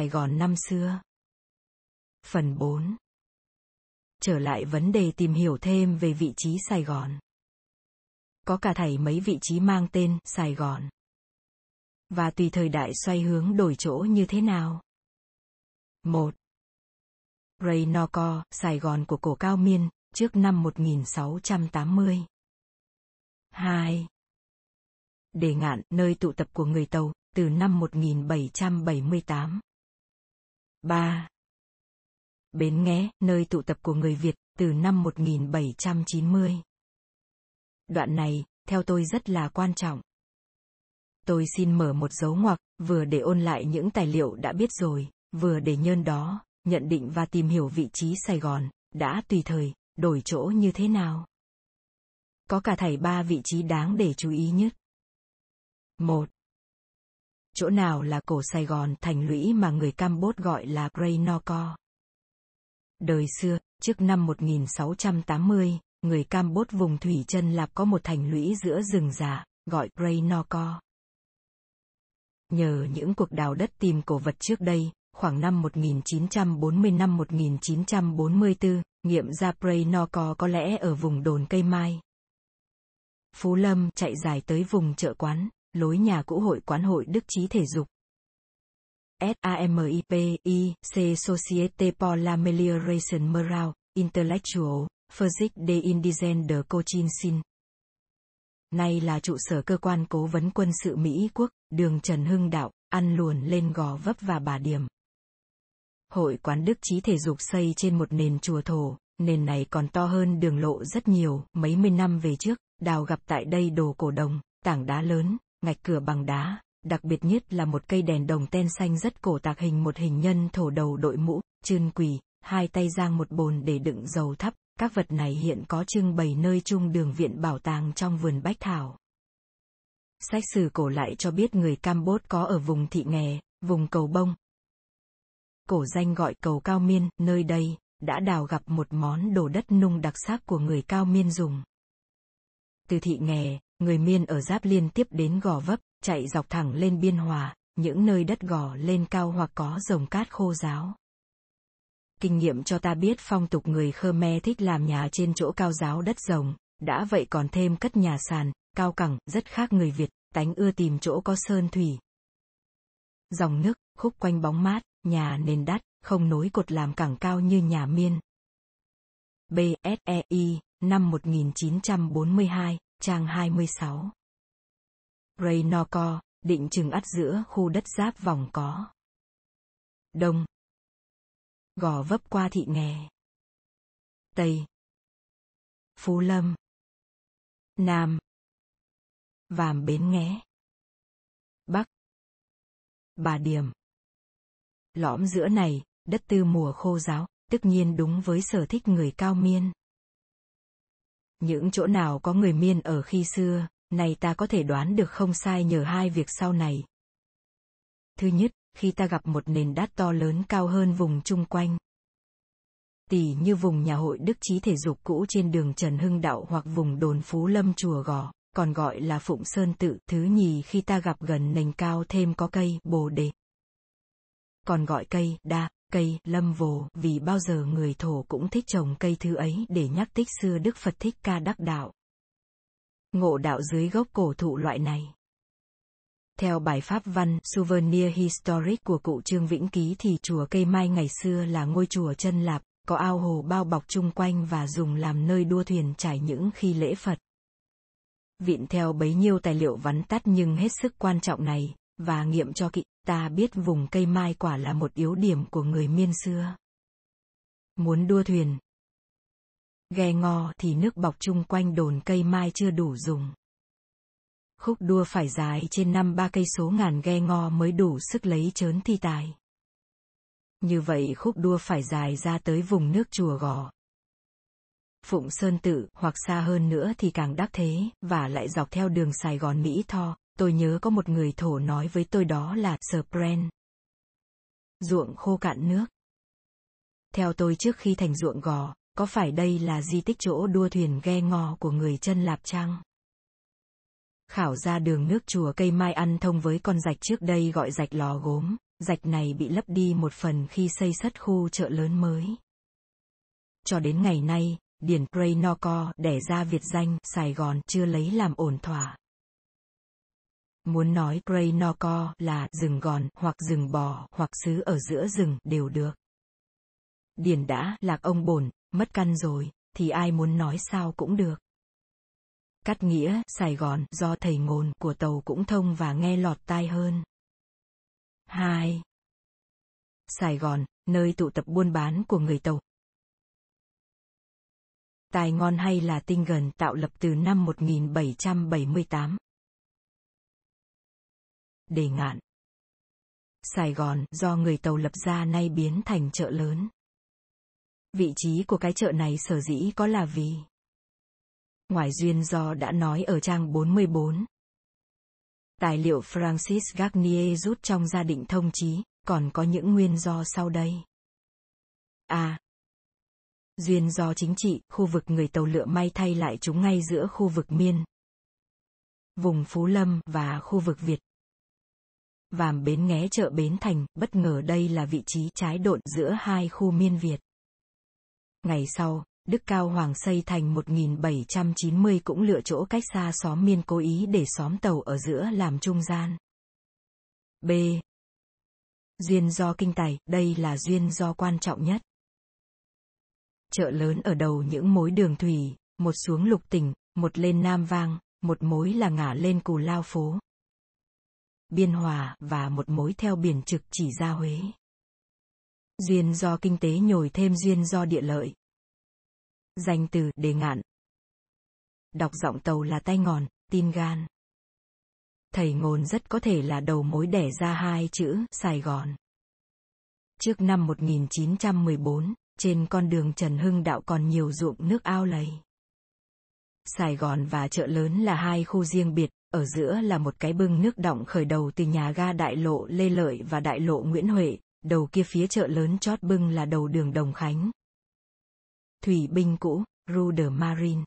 Sài Gòn năm xưa. Phần 4 Trở lại vấn đề tìm hiểu thêm về vị trí Sài Gòn. Có cả thảy mấy vị trí mang tên Sài Gòn. Và tùy thời đại xoay hướng đổi chỗ như thế nào. 1. Ray Noco, Sài Gòn của cổ cao miên, trước năm 1680. 2. Đề ngạn, nơi tụ tập của người Tàu, từ năm 1778. 3. Bến Nghé, nơi tụ tập của người Việt, từ năm 1790. Đoạn này, theo tôi rất là quan trọng. Tôi xin mở một dấu ngoặc, vừa để ôn lại những tài liệu đã biết rồi, vừa để nhân đó, nhận định và tìm hiểu vị trí Sài Gòn, đã tùy thời, đổi chỗ như thế nào. Có cả thảy ba vị trí đáng để chú ý nhất. 1. Chỗ nào là cổ Sài Gòn thành lũy mà người Campuchia gọi là Grey Noko? Đời xưa, trước năm 1680, người Campuchia vùng thủy chân lạp có một thành lũy giữa rừng già, gọi Grey Noko. Nhờ những cuộc đào đất tìm cổ vật trước đây, khoảng năm 1940 năm 1944, nghiệm ra Prey Noko có lẽ ở vùng đồn cây mai. Phú Lâm chạy dài tới vùng chợ quán, lối nhà cũ hội quán hội đức trí thể dục. SAMIPI, C Societe pour l'Amelioration Morale, Intellectual, Physique de Indigène de Cochin Sin. Nay là trụ sở cơ quan cố vấn quân sự Mỹ quốc, đường Trần Hưng Đạo, ăn luồn lên gò vấp và bà điểm. Hội quán đức trí thể dục xây trên một nền chùa thổ, nền này còn to hơn đường lộ rất nhiều, mấy mươi năm về trước, đào gặp tại đây đồ cổ đồng, tảng đá lớn, ngạch cửa bằng đá, đặc biệt nhất là một cây đèn đồng ten xanh rất cổ tạc hình một hình nhân thổ đầu đội mũ, chân quỳ, hai tay giang một bồn để đựng dầu thắp, các vật này hiện có trưng bày nơi Chung đường viện bảo tàng trong vườn bách thảo. Sách sử cổ lại cho biết người Campuchia có ở vùng thị nghè, vùng cầu bông. Cổ danh gọi cầu cao miên, nơi đây, đã đào gặp một món đồ đất nung đặc sắc của người cao miên dùng. Từ thị nghè, người miên ở giáp liên tiếp đến gò vấp, chạy dọc thẳng lên biên hòa, những nơi đất gò lên cao hoặc có rồng cát khô giáo. Kinh nghiệm cho ta biết phong tục người Khmer thích làm nhà trên chỗ cao giáo đất rồng, đã vậy còn thêm cất nhà sàn, cao cẳng, rất khác người Việt, tánh ưa tìm chỗ có sơn thủy. Dòng nước, khúc quanh bóng mát, nhà nền đắt, không nối cột làm cẳng cao như nhà miên. BSEI, năm 1942, trang 26. Ray Noko, định chừng ắt giữa khu đất giáp vòng có. Đông. Gò vấp qua thị nghè. Tây. Phú Lâm. Nam. Vàm Bến Nghé. Bắc. Bà Điểm. Lõm giữa này, đất tư mùa khô giáo, tất nhiên đúng với sở thích người cao miên. Những chỗ nào có người miên ở khi xưa, này ta có thể đoán được không sai nhờ hai việc sau này. Thứ nhất, khi ta gặp một nền đát to lớn cao hơn vùng chung quanh. Tỷ như vùng nhà hội đức trí thể dục cũ trên đường Trần Hưng Đạo hoặc vùng đồn Phú Lâm Chùa Gò, còn gọi là Phụng Sơn Tự. Thứ nhì khi ta gặp gần nền cao thêm có cây bồ đề. Còn gọi cây đa, cây lâm vồ vì bao giờ người thổ cũng thích trồng cây thứ ấy để nhắc tích xưa Đức Phật Thích Ca Đắc Đạo. Ngộ đạo dưới gốc cổ thụ loại này. Theo bài pháp văn Souvenir Historic của cụ Trương Vĩnh Ký thì chùa cây mai ngày xưa là ngôi chùa chân lạp, có ao hồ bao bọc chung quanh và dùng làm nơi đua thuyền trải những khi lễ Phật. Viện theo bấy nhiêu tài liệu vắn tắt nhưng hết sức quan trọng này, và nghiệm cho kỵ, ta biết vùng cây mai quả là một yếu điểm của người miên xưa. Muốn đua thuyền, ghe ngò thì nước bọc chung quanh đồn cây mai chưa đủ dùng. Khúc đua phải dài trên năm ba cây số ngàn ghe ngò mới đủ sức lấy chớn thi tài. Như vậy khúc đua phải dài ra tới vùng nước chùa gò. Phụng Sơn Tự hoặc xa hơn nữa thì càng đắc thế, và lại dọc theo đường Sài Gòn Mỹ Tho, tôi nhớ có một người thổ nói với tôi đó là Spren. Ruộng khô cạn nước. Theo tôi trước khi thành ruộng gò, có phải đây là di tích chỗ đua thuyền ghe ngò của người chân lạp chăng? Khảo ra đường nước chùa cây mai ăn thông với con rạch trước đây gọi rạch lò gốm, rạch này bị lấp đi một phần khi xây sất khu chợ lớn mới. Cho đến ngày nay, điển Preynoco đẻ ra Việt danh Sài Gòn chưa lấy làm ổn thỏa. Muốn nói Preynoco là rừng gòn hoặc rừng bò hoặc xứ ở giữa rừng đều được. Điền đã lạc ông bổn, mất căn rồi, thì ai muốn nói sao cũng được. Cắt nghĩa, Sài Gòn, do thầy ngôn của tàu cũng thông và nghe lọt tai hơn. 2. Sài Gòn, nơi tụ tập buôn bán của người tàu. Tài ngon hay là tinh gần tạo lập từ năm 1778. Đề ngạn. Sài Gòn do người tàu lập ra nay biến thành chợ lớn. Vị trí của cái chợ này sở dĩ có là vì Ngoài duyên do đã nói ở trang 44. Tài liệu Francis Garnier rút trong gia định thông chí, còn có những nguyên do sau đây. A. Duyên do chính trị, khu vực người tàu lựa may thay lại chúng ngay giữa khu vực miên. Vùng Phú Lâm và khu vực Việt. Vàm bến nghé chợ Bến Thành, bất ngờ đây là vị trí trái độn giữa hai khu miên Việt. Ngày sau, Đức Cao Hoàng xây thành 1790 cũng lựa chỗ cách xa xóm miên cố ý để xóm tàu ở giữa làm trung gian. B. Duyên do kinh tài, đây là duyên do quan trọng nhất. Chợ lớn ở đầu những mối đường thủy, một xuống lục tỉnh, một lên Nam Vang, một mối là ngả lên Cù Lao Phố. Biên Hòa và một mối theo biển trực chỉ ra Huế. Duyên do kinh tế nhồi thêm duyên do địa lợi. Danh từ đề ngạn. Đọc giọng tàu là tay ngòn, tin gan. Thầy ngôn rất có thể là đầu mối đẻ ra hai chữ Sài Gòn. Trước năm 1914, trên con đường Trần Hưng Đạo còn nhiều ruộng nước ao lầy. Sài Gòn và chợ lớn là hai khu riêng biệt, ở giữa là một cái bưng nước động khởi đầu từ nhà ga đại lộ Lê Lợi và đại lộ Nguyễn Huệ, đầu kia phía chợ lớn chót bưng là đầu đường Đồng Khánh. Thủy binh cũ, Rue de Marine.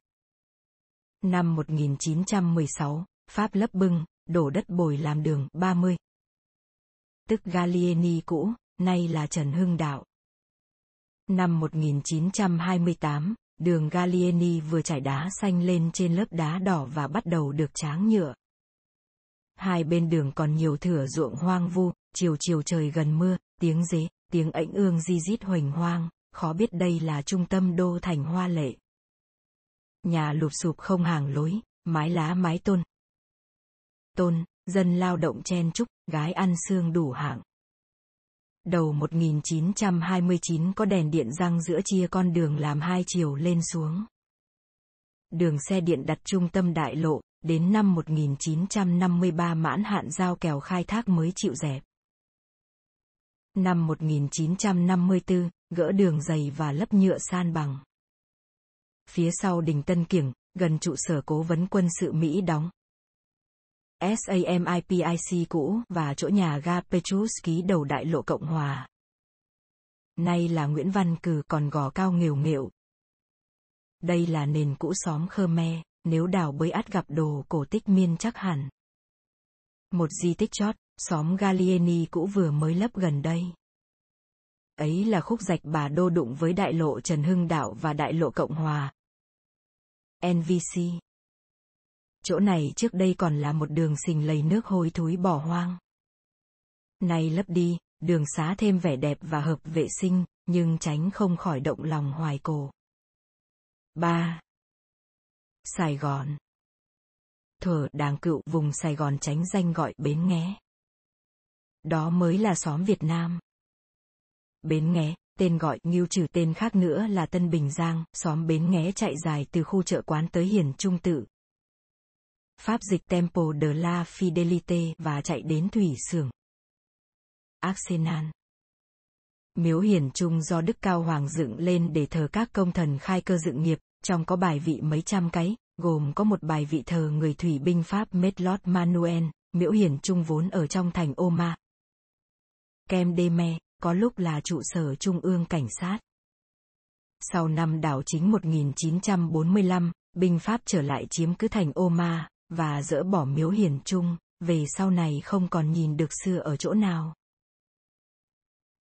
Năm 1916, Pháp lấp bưng, đổ đất bồi làm đường 30. Tức Gallieni cũ, nay là Trần Hưng Đạo. Năm 1928, đường Gallieni vừa trải đá xanh lên trên lớp đá đỏ và bắt đầu được tráng nhựa. Hai bên đường còn nhiều thửa ruộng hoang vu, chiều chiều trời gần mưa, tiếng dế, tiếng ảnh ương di dít hoành hoang, khó biết đây là trung tâm đô thành hoa lệ. Nhà lụp sụp không hàng lối, mái lá mái tôn. Tôn, dân lao động chen chúc, gái ăn xương đủ hạng. Đầu 1929 có đèn điện răng giữa chia con đường làm hai chiều lên xuống. Đường xe điện đặt trung tâm đại lộ, đến năm 1953 mãn hạn giao kèo khai thác mới chịu dẹp. Năm 1954, gỡ đường dày và lấp nhựa san bằng. Phía sau đình Tân Kiểng, gần trụ sở cố vấn quân sự Mỹ đóng. SAMIPIC cũ và chỗ nhà ga Petrus ký đầu đại lộ Cộng Hòa. Nay là Nguyễn Văn Cử còn gò cao nghều nghệu. Đây là nền cũ xóm Khmer, nếu đào bới át gặp đồ cổ tích miên chắc hẳn. Một di tích chót, xóm Gallieni cũ vừa mới lấp gần đây. Ấy là khúc rạch bà đô đụng với đại lộ Trần Hưng Đạo và đại lộ Cộng Hòa. NVC Chỗ này trước đây còn là một đường xình lầy nước hôi thối bỏ hoang. Nay lấp đi, đường xá thêm vẻ đẹp và hợp vệ sinh, nhưng tránh không khỏi động lòng hoài cổ. 3. Sài Gòn Thở đàng cựu vùng Sài Gòn tránh danh gọi bến nghé. Đó mới là xóm Việt Nam. Bến nghé, tên gọi nghiêu trừ tên khác nữa là Tân Bình Giang, xóm Bến nghé chạy dài từ khu chợ quán tới hiền trung tự. Pháp dịch Temple de la Fidelité và chạy đến thủy xưởng. Arsenal Miếu hiển trung do Đức Cao Hoàng dựng lên để thờ các công thần khai cơ dựng nghiệp, trong có bài vị mấy trăm cái, gồm có một bài vị thờ người thủy binh Pháp Medlot Manuel, miễu hiển trung vốn ở trong thành Oma. Kem Deme, có lúc là trụ sở trung ương cảnh sát. Sau năm đảo chính 1945, binh Pháp trở lại chiếm cứ thành Oma, và dỡ bỏ miếu hiển trung, về sau này không còn nhìn được xưa ở chỗ nào.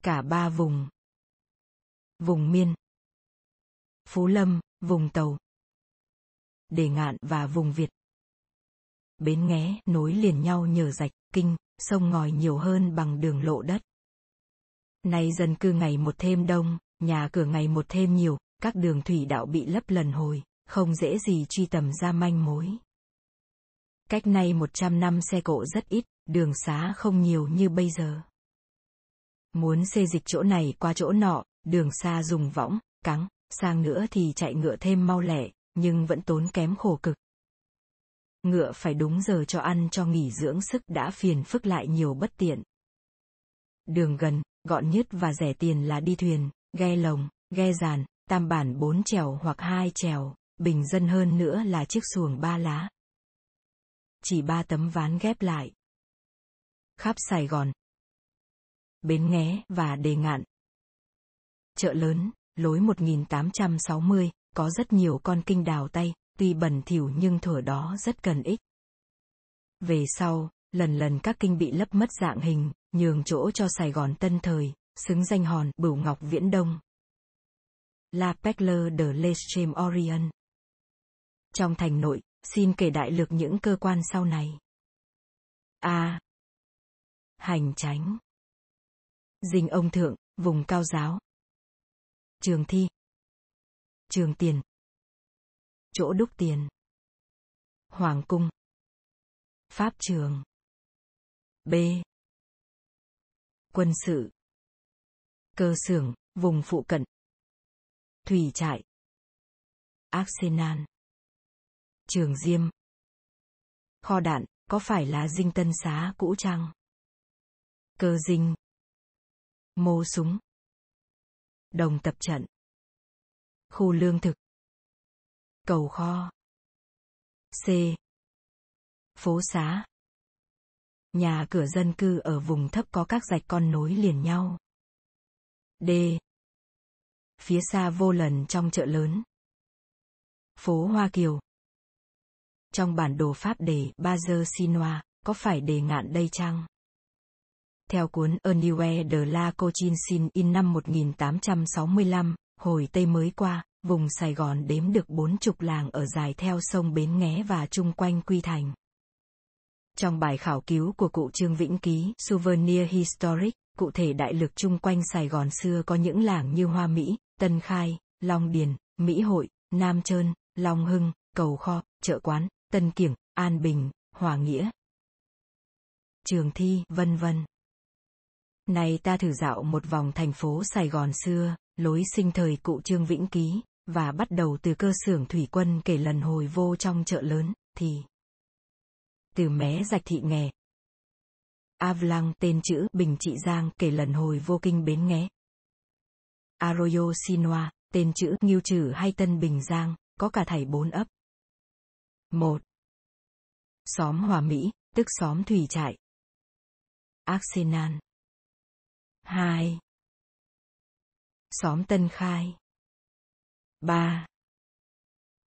Cả ba vùng. Vùng Miên, Phú Lâm, vùng Tàu, Đề Ngạn và vùng Việt. Bến Nghé nối liền nhau nhờ rạch, kinh, sông ngòi nhiều hơn bằng đường lộ đất. Nay dân cư ngày một thêm đông, nhà cửa ngày một thêm nhiều, các đường thủy đạo bị lấp lần hồi, không dễ gì truy tầm ra manh mối. Cách nay 100 năm xe cộ rất ít, đường xá không nhiều như bây giờ. Muốn xê dịch chỗ này qua chỗ nọ, đường xa dùng võng, cắng, sang nữa thì chạy ngựa thêm mau lẹ, nhưng vẫn tốn kém khổ cực. Ngựa phải đúng giờ cho ăn cho nghỉ dưỡng sức đã phiền phức lại nhiều bất tiện. Đường gần, gọn nhất và rẻ tiền là đi thuyền, ghe lồng, ghe giàn, tam bản bốn chèo hoặc hai chèo, bình dân hơn nữa là chiếc xuồng ba lá. Chỉ ba tấm ván ghép lại. Khắp Sài Gòn. Bến Nghé và Đề Ngạn. Chợ lớn, lối 1860, có rất nhiều con kinh đào tay, tuy bẩn thỉu nhưng thửa đó rất cần ích. Về sau, lần lần các kinh bị lấp mất dạng hình, nhường chỗ cho Sài Gòn tân thời, xứng danh hòn Bửu Ngọc Viễn Đông. La Perle de l'Extrême Orient. Trong thành nội, xin kể đại lược những cơ quan sau này. A. Hành tránh. Dinh ông thượng, vùng cao giáo. Trường thi. Trường tiền. Chỗ đúc tiền. Hoàng cung. Pháp trường. B. Quân sự. Cơ xưởng, vùng phụ cận. Thủy trại. Arsenal. Trường Diêm. Kho đạn, có phải là dinh tân xá cũ chăng? Cơ dinh. Mô súng. Đồng tập trận. Khu lương thực. Cầu kho. C. Phố xá. Nhà cửa dân cư ở vùng thấp có các rạch con nối liền nhau. D. Phía xa vô lần trong chợ lớn. Phố Hoa Kiều. Trong bản đồ Pháp đề Bazer Sinoa, có phải đề ngạn đây chăng? Theo cuốn Anywhere de la Cochinchine in năm 1865, hồi Tây mới qua, vùng Sài Gòn đếm được bốn chục làng ở dài theo sông Bến Nghé và chung quanh Quy Thành. Trong bài khảo cứu của cụ Trương Vĩnh Ký, Souvenir Historic, cụ thể đại lực chung quanh Sài Gòn xưa có những làng như Hoa Mỹ, Tân Khai, Long Điền, Mỹ Hội, Nam Trơn, Long Hưng, Cầu Kho, Chợ Quán, Tân Kiểng, An Bình, Hòa Nghĩa, Trường Thi, vân vân. Này ta thử dạo một vòng thành phố Sài Gòn xưa, lối sinh thời cụ Trương Vĩnh Ký, và bắt đầu từ cơ xưởng thủy quân kể lần hồi vô trong chợ lớn, thì từ mé rạch thị nghè. Avlang tên chữ Bình Trị Giang kể lần hồi vô kinh bến nghé. Arroyo Sinoa, tên chữ Nghiêu Trừ hay Tân Bình Giang, có cả thảy bốn ấp. 1. Xóm Hòa Mỹ, tức xóm Thủy Trại. Arsenal. 2. Xóm Tân Khai. 3.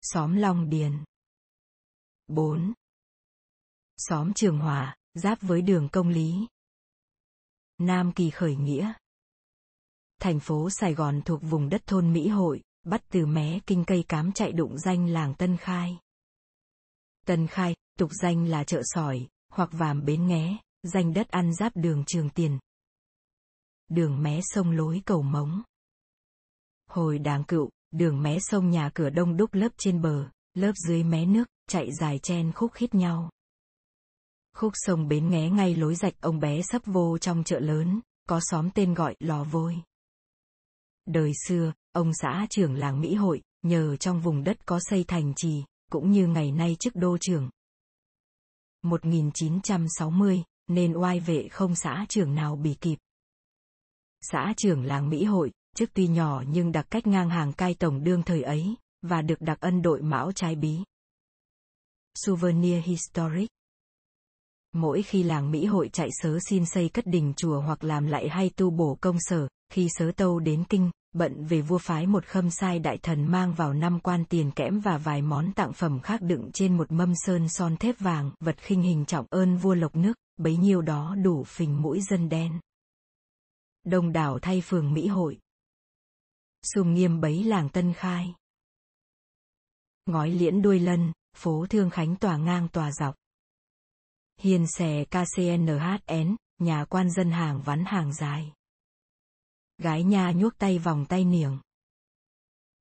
Xóm Long Điền. 4. Xóm Trường Hòa, giáp với đường Công Lý. Nam Kỳ khởi nghĩa. Thành phố Sài Gòn thuộc vùng đất thôn Mỹ Hội, bắt từ mé kinh cây cám chạy đụng danh làng Tân Khai. Tân Khai, tục danh là chợ sỏi, hoặc vàm bến nghé, danh đất ăn giáp đường Trường Tiền. Đường mé sông lối cầu mống. Hồi đáng cựu, đường mé sông nhà cửa đông đúc lớp trên bờ, lớp dưới mé nước, chạy dài chen khúc khít nhau. Khúc sông bến nghé ngay lối rạch ông bé sắp vô trong chợ lớn, có xóm tên gọi lò vôi. Đời xưa, ông xã trưởng làng Mỹ hội, nhờ trong vùng đất có xây thành trì, cũng như ngày nay chức đô trưởng. 1960, nên oai vệ không xã trưởng nào bị kịp. Xã trưởng làng Mỹ hội, chức tuy nhỏ nhưng đặc cách ngang hàng cai tổng đương thời ấy, và được đặc ân đội mão trái bí. Souvenir Historic Mỗi khi làng Mỹ hội chạy sớ xin xây cất đình chùa hoặc làm lại hay tu bổ công sở, khi sớ tâu đến kinh, bận về vua phái một khâm sai đại thần mang vào năm quan tiền kẽm và vài món tặng phẩm khác đựng trên một mâm sơn son thép vàng, vật khinh hình trọng ơn vua lộc nước, bấy nhiêu đó đủ phình mũi dân đen. Đông đảo thay phường Mỹ hội. Sùng nghiêm bấy làng Tân Khai. Ngói liễn đuôi lân, phố Thương Khánh tòa ngang tòa dọc. Hiền xè KCNHN, nhà quan dân hàng vắn hàng dài. Gái nha nhuốc tay vòng tay niềng.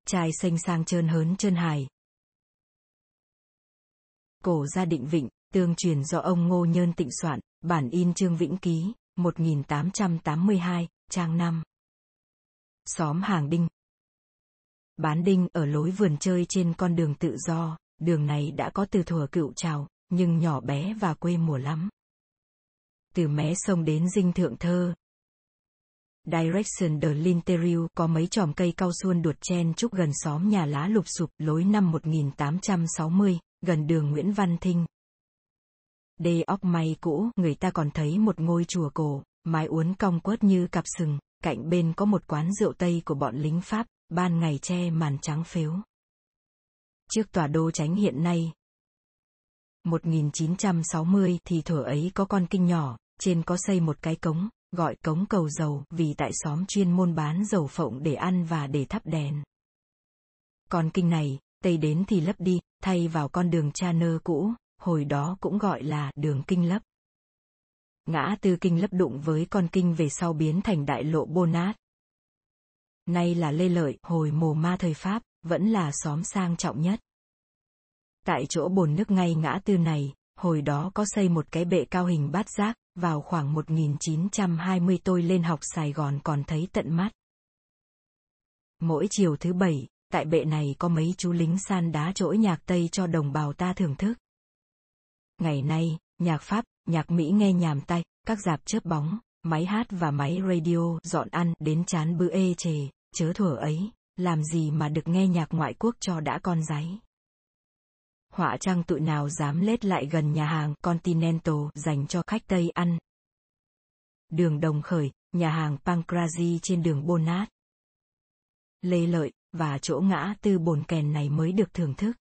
Trai xanh sang trơn hớn trơn hài. Cổ gia định vịnh, tương truyền do ông Ngô Nhơn tịnh soạn, bản in Trương Vĩnh Ký, 1882, trang 5. Xóm Hàng Đinh Bán đinh ở lối vườn chơi trên con đường tự do, đường này đã có từ thuở cựu trào, nhưng nhỏ bé và quê mùa lắm. Từ mé sông đến dinh thượng thơ. Direction de l'interieur có mấy chòm cây cao suôn đuột chen trúc gần xóm nhà lá lụp sụp lối năm 1860, gần đường Nguyễn Văn Thinh. Đê óc may cũ, người ta còn thấy một ngôi chùa cổ, mái uốn cong quớt như cặp sừng, cạnh bên có một quán rượu Tây của bọn lính Pháp, ban ngày che màn trắng phếu. Trước tòa đô tránh hiện nay, 1960 thì thuở ấy có con kinh nhỏ, trên có xây một cái cống, gọi cống cầu dầu vì tại xóm chuyên môn bán dầu phộng để ăn và để thắp đèn. Con kinh này, Tây đến thì lấp đi, thay vào con đường cha nơ cũ, hồi đó cũng gọi là đường kinh lấp. Ngã tư kinh lấp đụng với con kinh về sau biến thành đại lộ Bonat. nát. Nay là Lê Lợi, hồi mồ ma thời Pháp, vẫn là xóm sang trọng nhất. Tại chỗ bồn nước ngay ngã tư này, hồi đó có xây một cái bệ cao hình bát giác, vào khoảng 1920 tôi lên học Sài Gòn còn thấy tận mắt. Mỗi chiều thứ bảy, tại bệ này có mấy chú lính san đá trỗi nhạc Tây cho đồng bào ta thưởng thức. Ngày nay, nhạc Pháp, nhạc Mỹ nghe nhàm tay, các dạp chớp bóng, máy hát và máy radio dọn ăn đến chán bữa ê chề, chớ thuở ấy, làm gì mà được nghe nhạc ngoại quốc cho đã con giấy. Họa trang tụi nào dám lết lại gần nhà hàng Continental dành cho khách Tây ăn. Đường Đồng Khởi, nhà hàng Pancrazi trên đường Bonat. Lê Lợi, và chỗ ngã tư bồn kèn này mới được thưởng thức.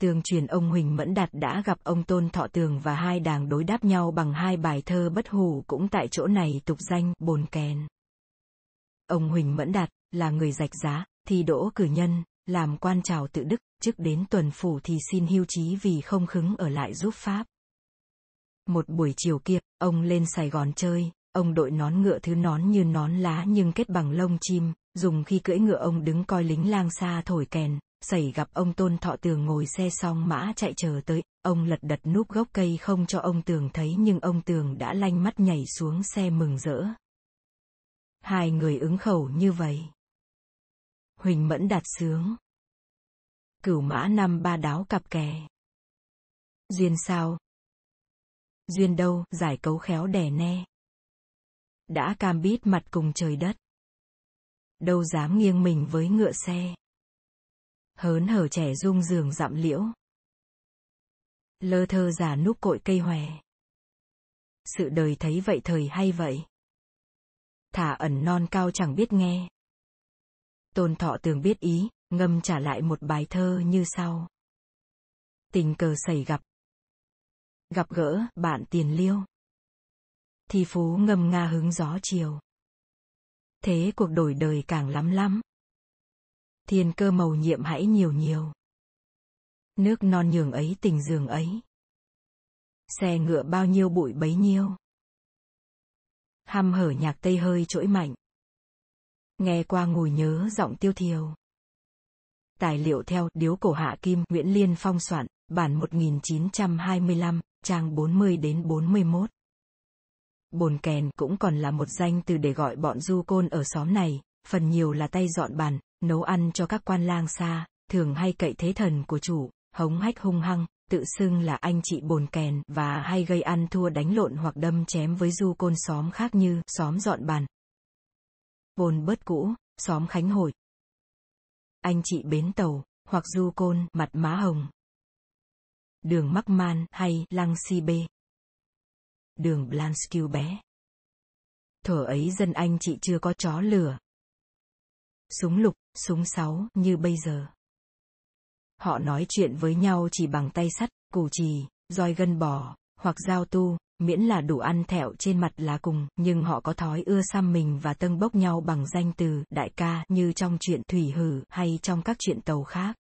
Tương truyền ông Huỳnh Mẫn Đạt đã gặp ông Tôn Thọ Tường và hai đảng đối đáp nhau bằng hai bài thơ bất hủ cũng tại chỗ này tục danh bồn kèn. Ông Huỳnh Mẫn Đạt là người rạch giá, thi đỗ cử nhân, làm quan trào tự đức, trước đến tuần phủ thì xin hưu trí vì không khứng ở lại giúp Pháp. Một buổi chiều kia, ông lên Sài Gòn chơi, ông đội nón ngựa thứ nón như nón lá nhưng kết bằng lông chim, dùng khi cưỡi ngựa ông đứng coi lính lang xa thổi kèn, xảy gặp ông Tôn Thọ Tường ngồi xe xong mã chạy chờ tới, ông lật đật núp gốc cây không cho ông Tường thấy nhưng ông Tường đã lanh mắt nhảy xuống xe mừng rỡ. Hai người ứng khẩu như vậy. Huỳnh Mẫn đạt sướng. Cửu mã năm ba đáo cặp kè. Duyên sao? Duyên đâu, giải cấu khéo đẻ ne. Đã cam bít mặt cùng trời đất. Đâu dám nghiêng mình với ngựa xe hớn hở trẻ rung giường dặm liễu. Lơ thơ già núp cội cây hòe. Sự đời thấy vậy thời hay vậy. Thả ẩn non cao chẳng biết nghe. Tôn thọ tường biết ý, ngâm trả lại một bài thơ như sau. Tình cờ xảy gặp. Gặp gỡ, bạn tiền liêu. thì phú ngâm nga hứng gió chiều. Thế cuộc đổi đời càng lắm lắm thiên cơ màu nhiệm hãy nhiều nhiều. Nước non nhường ấy tình giường ấy. Xe ngựa bao nhiêu bụi bấy nhiêu. Hăm hở nhạc tây hơi trỗi mạnh. Nghe qua ngồi nhớ giọng tiêu thiều. Tài liệu theo Điếu cổ Hạ Kim Nguyễn Liên Phong soạn, bản 1925, trang 40 đến 41. Bồn kèn cũng còn là một danh từ để gọi bọn du côn ở xóm này, phần nhiều là tay dọn bàn, nấu ăn cho các quan lang xa, thường hay cậy thế thần của chủ, hống hách hung hăng, tự xưng là anh chị bồn kèn và hay gây ăn thua đánh lộn hoặc đâm chém với du côn xóm khác như xóm dọn bàn. Bồn bớt cũ, xóm Khánh Hội. Anh chị bến tàu, hoặc du côn mặt má hồng. Đường Mắc Man hay Lăng Si Bê. Đường Blanskill bé. Thở ấy dân anh chị chưa có chó lửa, súng lục, súng sáu như bây giờ. Họ nói chuyện với nhau chỉ bằng tay sắt, củ trì, roi gân bò, hoặc dao tu, miễn là đủ ăn thẹo trên mặt là cùng, nhưng họ có thói ưa xăm mình và tâng bốc nhau bằng danh từ đại ca như trong chuyện thủy hử hay trong các chuyện tàu khác.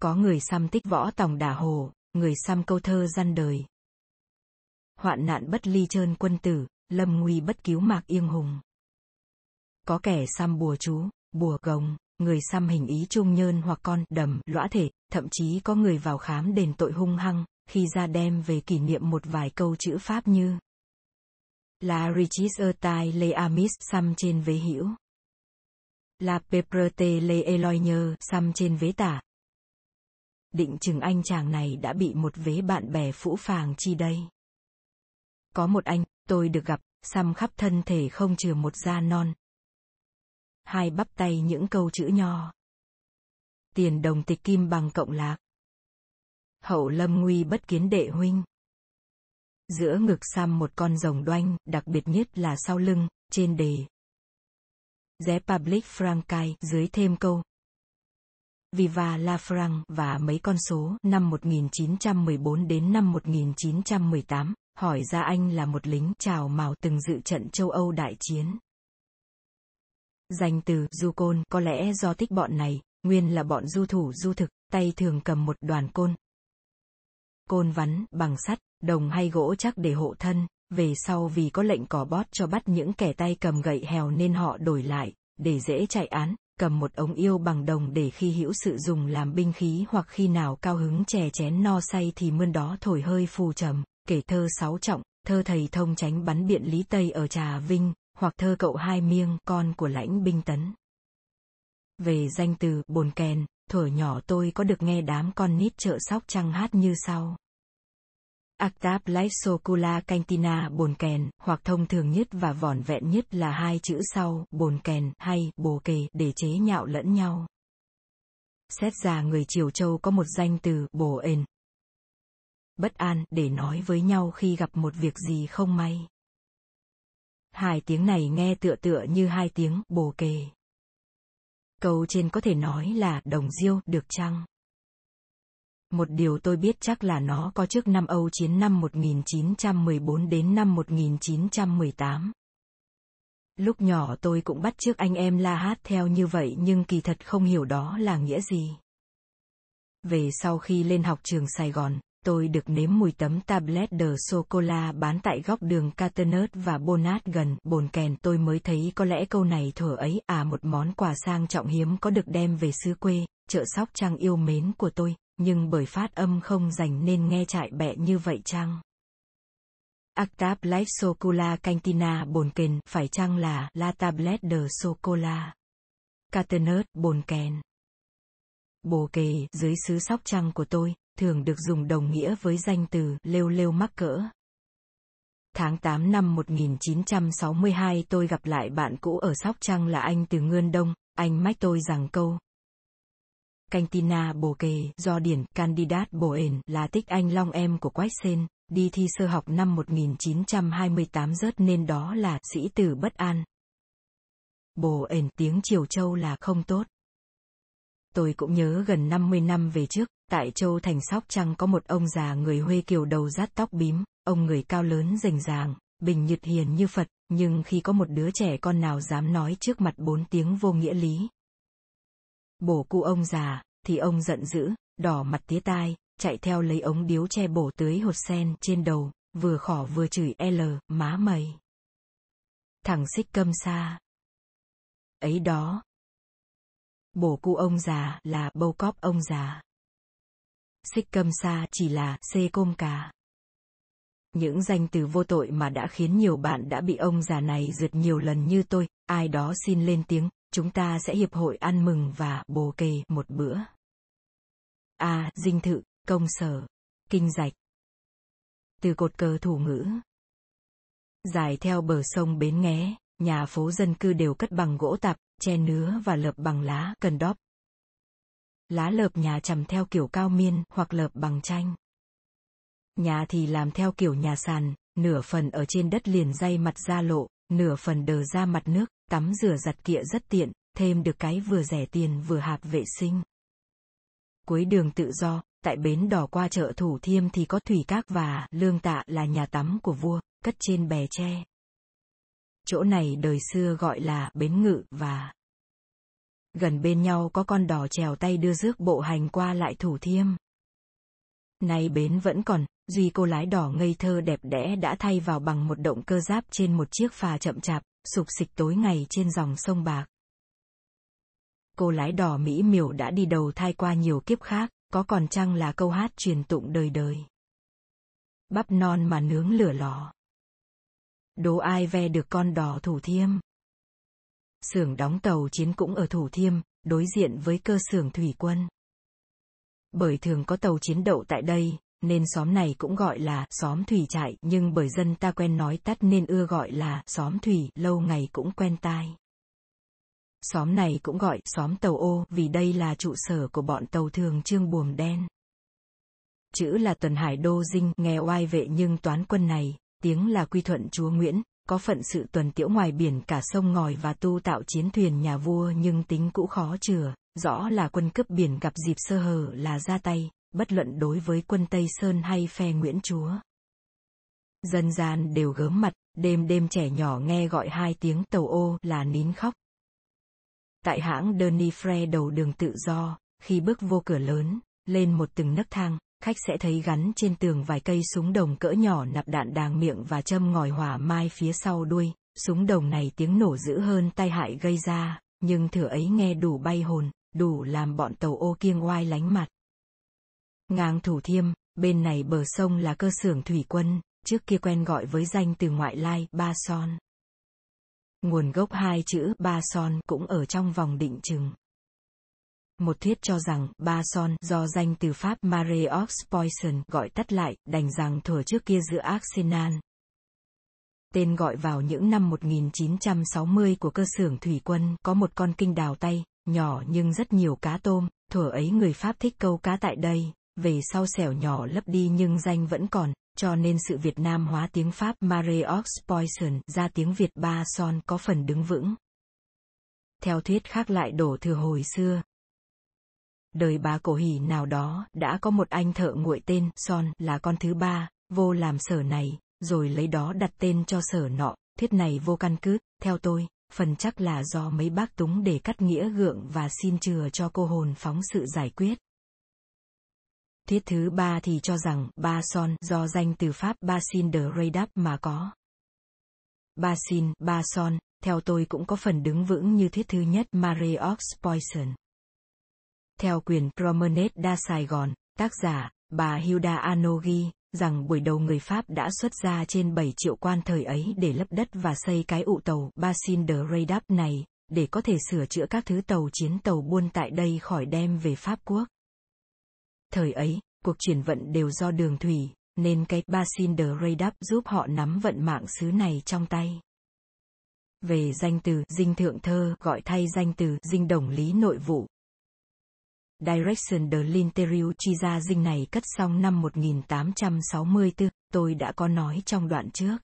Có người xăm tích võ tòng đả hồ, người xăm câu thơ gian đời. Hoạn nạn bất ly trơn quân tử, lâm nguy bất cứu mạc yên hùng. Có kẻ xăm bùa chú, bùa gồng, người xăm hình ý trung nhơn hoặc con đầm, lõa thể, thậm chí có người vào khám đền tội hung hăng, khi ra đem về kỷ niệm một vài câu chữ Pháp như La Richis Ertai Le Amis xăm trên vế hữu. La Peprete Le Eloigne xăm trên vế tả. Định chừng anh chàng này đã bị một vế bạn bè phũ phàng chi đây. Có một anh, tôi được gặp, xăm khắp thân thể không chừa một da non. Hai bắp tay những câu chữ nho. Tiền đồng tịch kim bằng cộng lạc hậu lâm nguy bất kiến đệ huynh. Giữa ngực xăm một con rồng đoanh, đặc biệt nhất là sau lưng, trên đề. Zé Public Francai, dưới thêm câu. Viva la Franc và mấy con số năm 1914 đến năm 1918, hỏi ra anh là một lính chào mào từng dự trận châu Âu đại chiến. Danh từ du côn có lẽ do thích bọn này, nguyên là bọn du thủ du thực, tay thường cầm một đoàn côn, côn vắn, bằng sắt, đồng hay gỗ chắc để hộ thân, về sau vì có lệnh cỏ bót cho bắt những kẻ tay cầm gậy hèo nên họ đổi lại, để dễ chạy án, cầm một ống yêu bằng đồng để khi hữu sự dùng làm binh khí hoặc khi nào cao hứng chè chén no say thì mươn đó thổi hơi phù trầm, kể thơ sáu trọng, thơ thầy thông tránh bắn biện Lý Tây ở Trà Vinh, hoặc thơ cậu hai miêng con của lãnh binh tấn. Về danh từ bồn kèn, thuở nhỏ tôi có được nghe đám con nít chợ sóc trăng hát như sau. Actab Socula Cantina bồn kèn, hoặc thông thường nhất và vỏn vẹn nhất là hai chữ sau, bồn kèn, hay, bồ kề, để chế nhạo lẫn nhau. Xét ra người Triều Châu có một danh từ, bồ ền. Bất an, để nói với nhau khi gặp một việc gì không may. Hai tiếng này nghe tựa tựa như hai tiếng, bồ kề. Câu trên có thể nói là đồng diêu, được chăng? Một điều tôi biết chắc là nó có trước năm Âu chiến năm 1914 đến năm 1918. Lúc nhỏ tôi cũng bắt trước anh em la hát theo như vậy nhưng kỳ thật không hiểu đó là nghĩa gì. Về sau khi lên học trường Sài Gòn, tôi được nếm mùi tấm tablet de sô-cô-la bán tại góc đường Caternet và Bonat gần bồn kèn tôi mới thấy có lẽ câu này thuở ấy à một món quà sang trọng hiếm có được đem về xứ quê, chợ sóc trăng yêu mến của tôi, nhưng bởi phát âm không dành nên nghe chạy bẹ như vậy chăng? Actab Life Socola Cantina bồn kền phải chăng là La Tablet de Socola? Caternet bồn kèn. Bồ kề dưới xứ sóc trăng của tôi, thường được dùng đồng nghĩa với danh từ lêu lêu mắc cỡ. Tháng 8 năm 1962 tôi gặp lại bạn cũ ở Sóc Trăng là anh từ Ngươn Đông, anh mách tôi rằng câu Cantina Bồ Kề do điển Candidat Bồ Ền là tích anh Long em của Quách Sên, đi thi sơ học năm 1928 rớt nên đó là sĩ tử bất an. Bồ Ền tiếng Triều Châu là không tốt. Tôi cũng nhớ gần 50 năm về trước, tại Châu Thành Sóc Trăng có một ông già người Huê Kiều đầu rát tóc bím, ông người cao lớn rành ràng, bình nhật hiền như Phật, nhưng khi có một đứa trẻ con nào dám nói trước mặt bốn tiếng vô nghĩa lý, bổ cụ ông già, thì ông giận dữ, đỏ mặt tía tai, chạy theo lấy ống điếu che bổ tưới hột sen trên đầu, vừa khỏ vừa chửi L, má mày. Thằng xích câm xa. Ấy đó. Bổ cụ ông già là bâu cóp ông già. Xích cơm xa chỉ là xê côm cá. Những danh từ vô tội mà đã khiến nhiều bạn đã bị ông già này rượt nhiều lần như tôi, ai đó xin lên tiếng, chúng ta sẽ hiệp hội ăn mừng và bồ kề một bữa. A. dinh thự, công sở, kinh rạch. Từ cột cờ thủ ngữ. Dài theo bờ sông Bến Nghé, nhà phố dân cư đều cất bằng gỗ tạp, che nứa và lợp bằng lá cần đóp. Lá lợp nhà chầm theo kiểu cao miên hoặc lợp bằng tranh. Nhà thì làm theo kiểu nhà sàn, nửa phần ở trên đất liền dây mặt ra lộ, nửa phần đờ ra mặt nước, tắm rửa giặt kịa rất tiện, thêm được cái vừa rẻ tiền vừa hạp vệ sinh. Cuối đường tự do, tại bến đỏ qua chợ Thủ Thiêm thì có thủy các và lương tạ là nhà tắm của vua, cất trên bè tre. Chỗ này đời xưa gọi là bến ngự và gần bên nhau có con đò trèo tay đưa rước bộ hành qua lại Thủ Thiêm. Nay bến vẫn còn, duy cô lái đỏ ngây thơ đẹp đẽ đã thay vào bằng một động cơ giáp trên một chiếc phà chậm chạp, sục xịch tối ngày trên dòng sông Bạc. Cô lái đỏ Mỹ miều đã đi đầu thai qua nhiều kiếp khác, có còn chăng là câu hát truyền tụng đời đời. Bắp non mà nướng lửa lò. Đố ai ve được con đỏ thủ thiêm. Xưởng đóng tàu chiến cũng ở thủ thiêm, đối diện với cơ xưởng thủy quân. Bởi thường có tàu chiến đậu tại đây, nên xóm này cũng gọi là xóm thủy trại, nhưng bởi dân ta quen nói tắt nên ưa gọi là xóm thủy, lâu ngày cũng quen tai. Xóm này cũng gọi xóm tàu ô vì đây là trụ sở của bọn tàu thường trương buồm đen. Chữ là tuần hải đô dinh nghe oai vệ nhưng toán quân này, tiếng là quy thuận chúa Nguyễn, có phận sự tuần tiễu ngoài biển cả sông ngòi và tu tạo chiến thuyền nhà vua nhưng tính cũ khó chừa, rõ là quân cướp biển gặp dịp sơ hở là ra tay, bất luận đối với quân Tây Sơn hay phe Nguyễn Chúa. Dân gian đều gớm mặt, đêm đêm trẻ nhỏ nghe gọi hai tiếng tàu ô là nín khóc. Tại hãng Denifre đầu đường tự do, khi bước vô cửa lớn, lên một từng nấc thang, khách sẽ thấy gắn trên tường vài cây súng đồng cỡ nhỏ nạp đạn đàng miệng và châm ngòi hỏa mai phía sau đuôi. Súng đồng này tiếng nổ dữ hơn tai hại gây ra, nhưng thừa ấy nghe đủ bay hồn, đủ làm bọn tàu ô kiêng oai lánh mặt. Ngang thủ thiêm, bên này bờ sông là cơ xưởng thủy quân, trước kia quen gọi với danh từ ngoại lai, ba son. Nguồn gốc hai chữ ba son cũng ở trong vòng định chừng. Một thuyết cho rằng ba son do danh từ Pháp Mare of Poison gọi tắt lại, đành rằng thuở trước kia giữa Arsenal. Tên gọi vào những năm 1960 của cơ xưởng thủy quân có một con kinh đào tay, nhỏ nhưng rất nhiều cá tôm, thuở ấy người Pháp thích câu cá tại đây, về sau xẻo nhỏ lấp đi nhưng danh vẫn còn, cho nên sự Việt Nam hóa tiếng Pháp Mare of Poison ra tiếng Việt ba son có phần đứng vững. Theo thuyết khác lại đổ thừa hồi xưa. Đời bà cổ hỉ nào đó đã có một anh thợ nguội tên Son là con thứ ba, vô làm sở này, rồi lấy đó đặt tên cho sở nọ, thuyết này vô căn cứ, theo tôi, phần chắc là do mấy bác túng để cắt nghĩa gượng và xin chừa cho cô hồn phóng sự giải quyết. Thuyết thứ ba thì cho rằng ba son do danh từ Pháp Basin de Radap mà có. Basin, ba son, theo tôi cũng có phần đứng vững như thuyết thứ nhất Mare ox Poison. Theo quyền Promenade da Sài Gòn, tác giả, bà Hilda Anogi, rằng buổi đầu người Pháp đã xuất ra trên 7 triệu quan thời ấy để lấp đất và xây cái ụ tàu Basin de Redap này, để có thể sửa chữa các thứ tàu chiến tàu buôn tại đây khỏi đem về Pháp quốc. Thời ấy, cuộc chuyển vận đều do đường thủy, nên cái Basin de Redap giúp họ nắm vận mạng xứ này trong tay. Về danh từ dinh thượng thơ gọi thay danh từ dinh đồng lý nội vụ. Direction de l'Interior chi gia dinh này cất xong năm 1864, tôi đã có nói trong đoạn trước.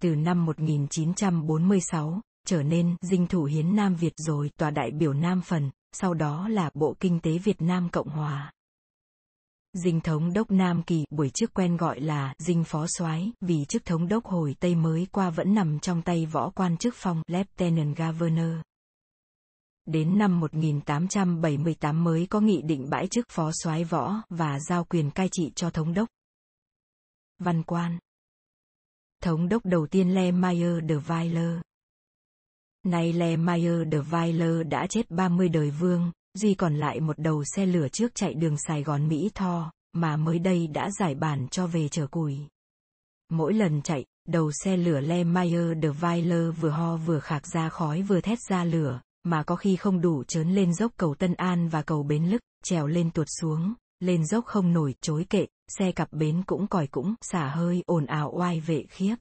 Từ năm 1946, trở nên dinh thủ hiến Nam Việt rồi tòa đại biểu Nam Phần, sau đó là Bộ Kinh tế Việt Nam Cộng Hòa. Dinh thống đốc Nam Kỳ buổi trước quen gọi là dinh phó soái vì chức thống đốc hồi Tây mới qua vẫn nằm trong tay võ quan chức phong Lieutenant Governor. Đến năm 1878 mới có nghị định bãi chức phó soái võ và giao quyền cai trị cho thống đốc. Văn quan Thống đốc đầu tiên Le Mayer de Weiler Nay Le Mayer de Weiler đã chết 30 đời vương, duy còn lại một đầu xe lửa trước chạy đường Sài Gòn Mỹ Tho, mà mới đây đã giải bản cho về chở củi. Mỗi lần chạy, đầu xe lửa Le Mayer de Weiler vừa ho vừa khạc ra khói vừa thét ra lửa, mà có khi không đủ trớn lên dốc cầu Tân An và cầu Bến Lức, trèo lên tuột xuống, lên dốc không nổi chối kệ, xe cặp bến cũng còi cũng xả hơi ồn ào oai vệ khiếp.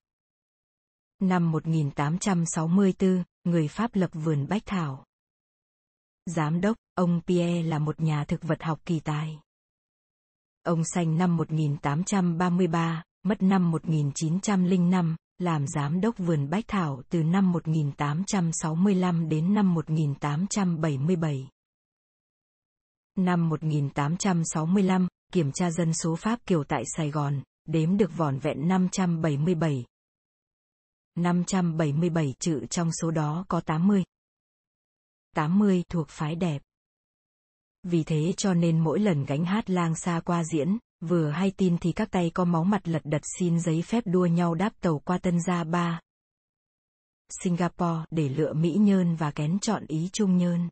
Năm 1864, người Pháp lập vườn Bách Thảo. Giám đốc, ông Pierre là một nhà thực vật học kỳ tài. Ông sanh năm 1833, mất năm 1905, làm giám đốc vườn Bách Thảo từ năm 1865 đến năm 1877. Năm 1865, kiểm tra dân số Pháp Kiều tại Sài Gòn, đếm được vỏn vẹn 577. 577 chữ trong số đó có 80. 80 thuộc phái đẹp. Vì thế cho nên mỗi lần gánh hát lang xa qua diễn, vừa hay tin thì các tay có máu mặt lật đật xin giấy phép đua nhau đáp tàu qua Tân Gia Ba. Singapore để lựa Mỹ Nhơn và kén chọn Ý Trung Nhơn.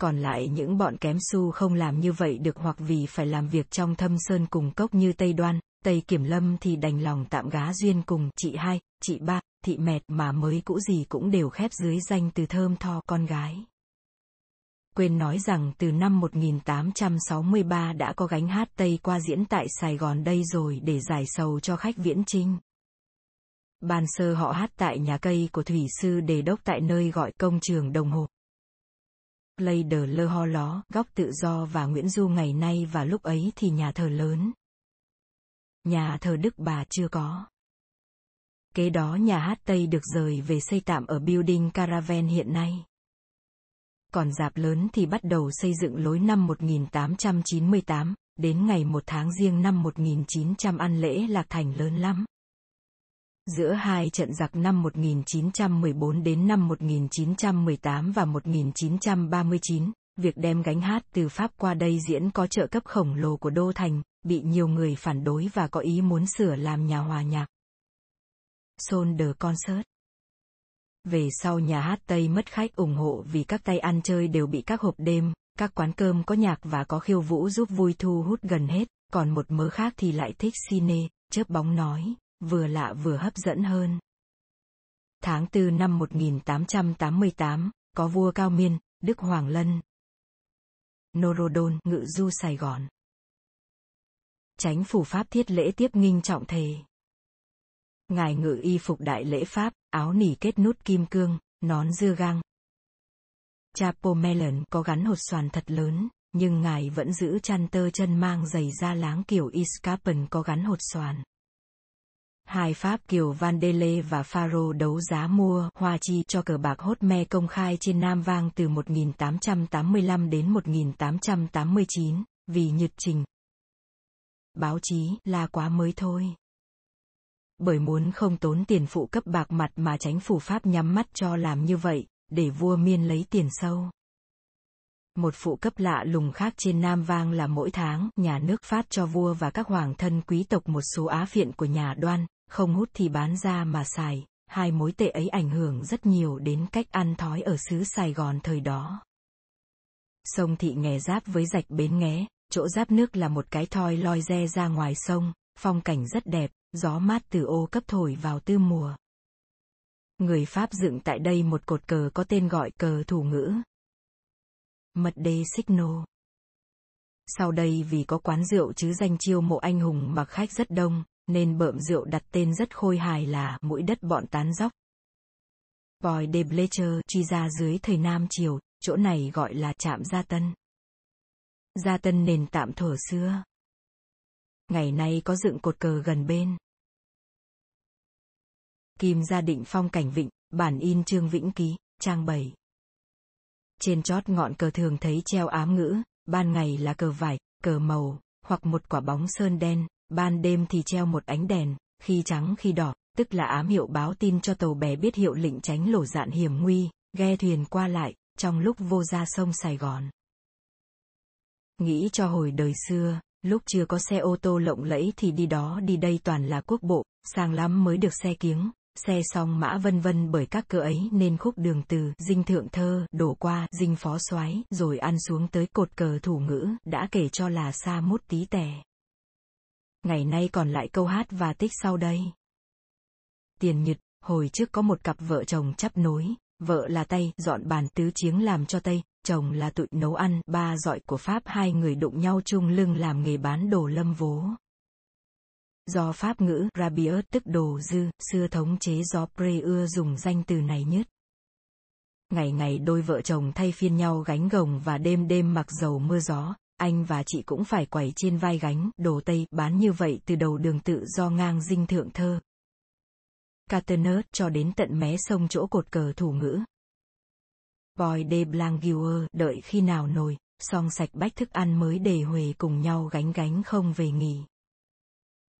Còn lại những bọn kém su không làm như vậy được hoặc vì phải làm việc trong thâm sơn cùng cốc như Tây Đoan, Tây Kiểm Lâm thì đành lòng tạm gá duyên cùng chị hai, chị ba, thị mẹt mà mới cũ gì cũng đều khép dưới danh từ thơm tho con gái. Quên nói rằng từ năm 1863 đã có gánh hát Tây qua diễn tại Sài Gòn đây rồi để giải sầu cho khách viễn trinh. Ban sơ họ hát tại nhà cây của thủy sư đề đốc tại nơi gọi công trường đồng hồ. Lây đờ lơ ho ló, góc tự do và Nguyễn Du ngày nay và lúc ấy thì nhà thờ lớn. Nhà thờ Đức Bà chưa có. Kế đó nhà hát Tây được rời về xây tạm ở Building Caravan hiện nay. Còn dạp lớn thì bắt đầu xây dựng lối năm 1898, đến ngày 1 tháng riêng năm 1900 ăn lễ lạc thành lớn lắm. Giữa hai trận giặc năm 1914 đến năm 1918 và 1939, việc đem gánh hát từ Pháp qua đây diễn có trợ cấp khổng lồ của Đô Thành, bị nhiều người phản đối và có ý muốn sửa làm nhà hòa nhạc. Sol Concert về sau nhà hát Tây mất khách ủng hộ vì các tay ăn chơi đều bị các hộp đêm, các quán cơm có nhạc và có khiêu vũ giúp vui thu hút gần hết, còn một mớ khác thì lại thích cine, chớp bóng nói, vừa lạ vừa hấp dẫn hơn. Tháng 4 năm 1888, có vua Cao Miên, Đức Hoàng Lân. Norodon, ngự du Sài Gòn. Chánh phủ Pháp thiết lễ tiếp nghinh trọng thề. Ngài ngự y phục đại lễ Pháp, áo nỉ kết nút kim cương, nón dưa gang. Chapo Melon có gắn hột xoàn thật lớn, nhưng ngài vẫn giữ chăn tơ chân mang giày da láng kiểu Iscapen có gắn hột xoàn. Hai Pháp Kiều Vandele và Faro đấu giá mua hoa chi cho cờ bạc hốt me công khai trên Nam Vang từ 1885 đến 1889, vì nhật trình. Báo chí là quá mới thôi. Bởi muốn không tốn tiền phụ cấp bạc mặt mà tránh phủ Pháp nhắm mắt cho làm như vậy, để vua miên lấy tiền sâu. Một phụ cấp lạ lùng khác trên Nam Vang là mỗi tháng, nhà nước phát cho vua và các hoàng thân quý tộc một số á phiện của nhà đoan, không hút thì bán ra mà xài, hai mối tệ ấy ảnh hưởng rất nhiều đến cách ăn thói ở xứ Sài Gòn thời đó. Sông Thị nghè giáp với rạch Bến Nghé, chỗ giáp nước là một cái thoi loi re ra ngoài sông, phong cảnh rất đẹp, gió mát từ ô cấp thổi vào tư mùa. Người Pháp dựng tại đây một cột cờ có tên gọi cờ thủ ngữ. Mật đê xích nô. Sau đây vì có quán rượu chứ danh chiêu mộ anh hùng mà khách rất đông, nên bợm rượu đặt tên rất khôi hài là mũi đất bọn tán dóc. Boy de Blecher truy ra dưới thời Nam Triều, chỗ này gọi là trạm Gia Tân. Gia Tân nền tạm thổ xưa. Ngày nay có dựng cột cờ gần bên. Kim gia định phong cảnh vịnh, bản in Trương Vĩnh Ký, trang 7. Trên chót ngọn cờ thường thấy treo ám ngữ, ban ngày là cờ vải, cờ màu, hoặc một quả bóng sơn đen, ban đêm thì treo một ánh đèn, khi trắng khi đỏ, tức là ám hiệu báo tin cho tàu bè biết hiệu lệnh tránh lổ dạn hiểm nguy, ghe thuyền qua lại, trong lúc vô ra sông Sài Gòn. Nghĩ cho hồi đời xưa, lúc chưa có xe ô tô lộng lẫy thì đi đó đi đây toàn là quốc bộ, sang lắm mới được xe kiếng, xe song mã vân vân bởi các cửa ấy nên khúc đường từ dinh thượng thơ đổ qua dinh phó soái rồi ăn xuống tới cột cờ thủ ngữ đã kể cho là xa mút tí tẻ ngày nay còn lại câu hát và tích sau đây. Tiền Nhật, hồi trước có một cặp vợ chồng chắp nối, vợ là tay dọn bàn tứ chiếng làm cho tây, chồng là tụi nấu ăn, ba dọi của Pháp hai người đụng nhau chung lưng làm nghề bán đồ lâm vố. Do Pháp ngữ Rabius tức đồ dư, xưa thống chế do Pre ưa dùng danh từ này nhất. Ngày ngày đôi vợ chồng thay phiên nhau gánh gồng và đêm đêm mặc dầu mưa gió, anh và chị cũng phải quẩy trên vai gánh, đồ Tây, bán như vậy từ đầu đường tự do ngang dinh thượng thơ. Caternet cho đến tận mé sông chỗ cột cờ thủ ngữ. Boy de Blanguier đợi khi nào nồi, xong sạch bách thức ăn mới để Huề cùng nhau gánh gánh không về nghỉ.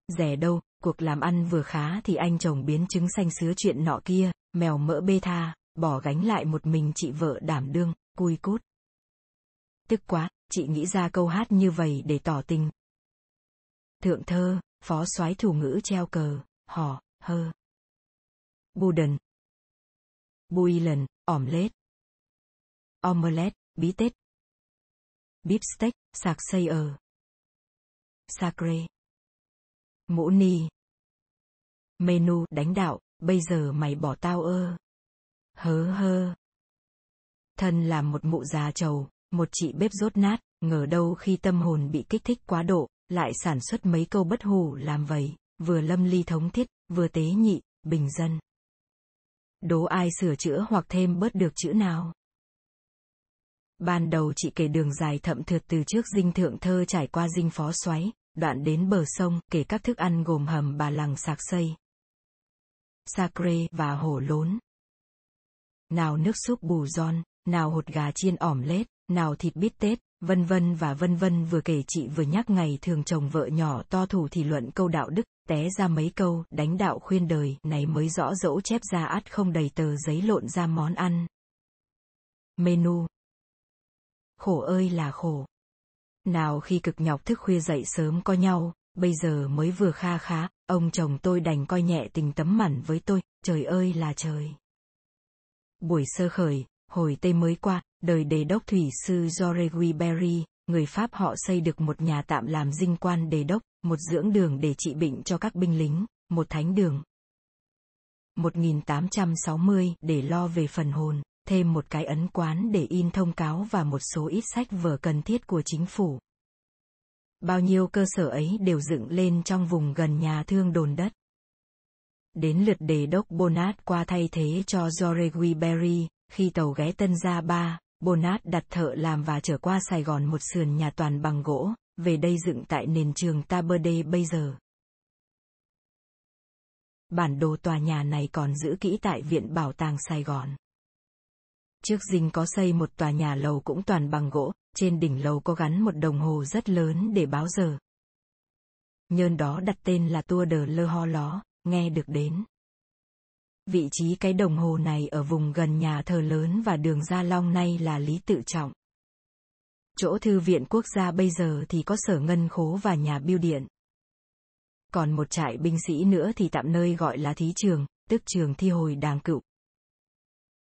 Rẻ đâu, cuộc làm ăn vừa khá thì anh chồng biến chứng xanh sứa chuyện nọ kia, mèo mỡ bê tha, bỏ gánh lại một mình chị vợ đảm đương, cui cút. Tức quá, chị nghĩ ra câu hát như vậy để tỏ tình. Thượng thơ, phó soái thủ ngữ treo cờ, hò, hơ. Buden. ỏm lết Omelette, bí tết. beefsteak, sạc xây ở. Sacre. Mũ ni. Menu đánh đạo, bây giờ mày bỏ tao ơ. Hớ hơ. Thân là một mụ già trầu, một chị bếp rốt nát, ngờ đâu khi tâm hồn bị kích thích quá độ, lại sản xuất mấy câu bất hủ làm vậy, vừa lâm ly thống thiết, vừa tế nhị, bình dân. Đố ai sửa chữa hoặc thêm bớt được chữ nào. Ban đầu chị kể đường dài thậm thượt từ trước dinh thượng thơ trải qua dinh phó xoáy, đoạn đến bờ sông, kể các thức ăn gồm hầm bà lằng sạc xây, sacre và hổ lốn. Nào nước súp bù giòn, nào hột gà chiên ỏm lết, nào thịt bít tết, vân vân và vân vân vừa kể chị vừa nhắc ngày thường chồng vợ nhỏ to thủ thì luận câu đạo đức, té ra mấy câu đánh đạo khuyên đời này mới rõ dẫu chép ra át không đầy tờ giấy lộn ra món ăn. Menu Khổ ơi là khổ. Nào khi cực nhọc thức khuya dậy sớm có nhau, bây giờ mới vừa kha khá, ông chồng tôi đành coi nhẹ tình tấm mẳn với tôi, trời ơi là trời. Buổi sơ khởi, hồi Tây mới qua, đời đề đốc thủy sư George Berry, người Pháp họ xây được một nhà tạm làm dinh quan đề đốc, một dưỡng đường để trị bệnh cho các binh lính, một thánh đường. 1860 để lo về phần hồn, thêm một cái ấn quán để in thông cáo và một số ít sách vở cần thiết của chính phủ. Bao nhiêu cơ sở ấy đều dựng lên trong vùng gần nhà thương đồn đất. Đến lượt đề đốc Bonat qua thay thế cho Jorge Berry, khi tàu ghé Tân Gia Ba, Bonat đặt thợ làm và trở qua Sài Gòn một sườn nhà toàn bằng gỗ, về đây dựng tại nền trường Taberde bây giờ. Bản đồ tòa nhà này còn giữ kỹ tại Viện Bảo tàng Sài Gòn. Trước dinh có xây một tòa nhà lầu cũng toàn bằng gỗ, trên đỉnh lầu có gắn một đồng hồ rất lớn để báo giờ. Nhơn đó đặt tên là tua de lơ Ho Ló, nghe được đến. Vị trí cái đồng hồ này ở vùng gần nhà thờ lớn và đường Gia Long nay là Lý Tự Trọng. Chỗ thư viện quốc gia bây giờ thì có sở ngân khố và nhà biêu điện. Còn một trại binh sĩ nữa thì tạm nơi gọi là thí trường, tức trường thi hồi đàng cựu.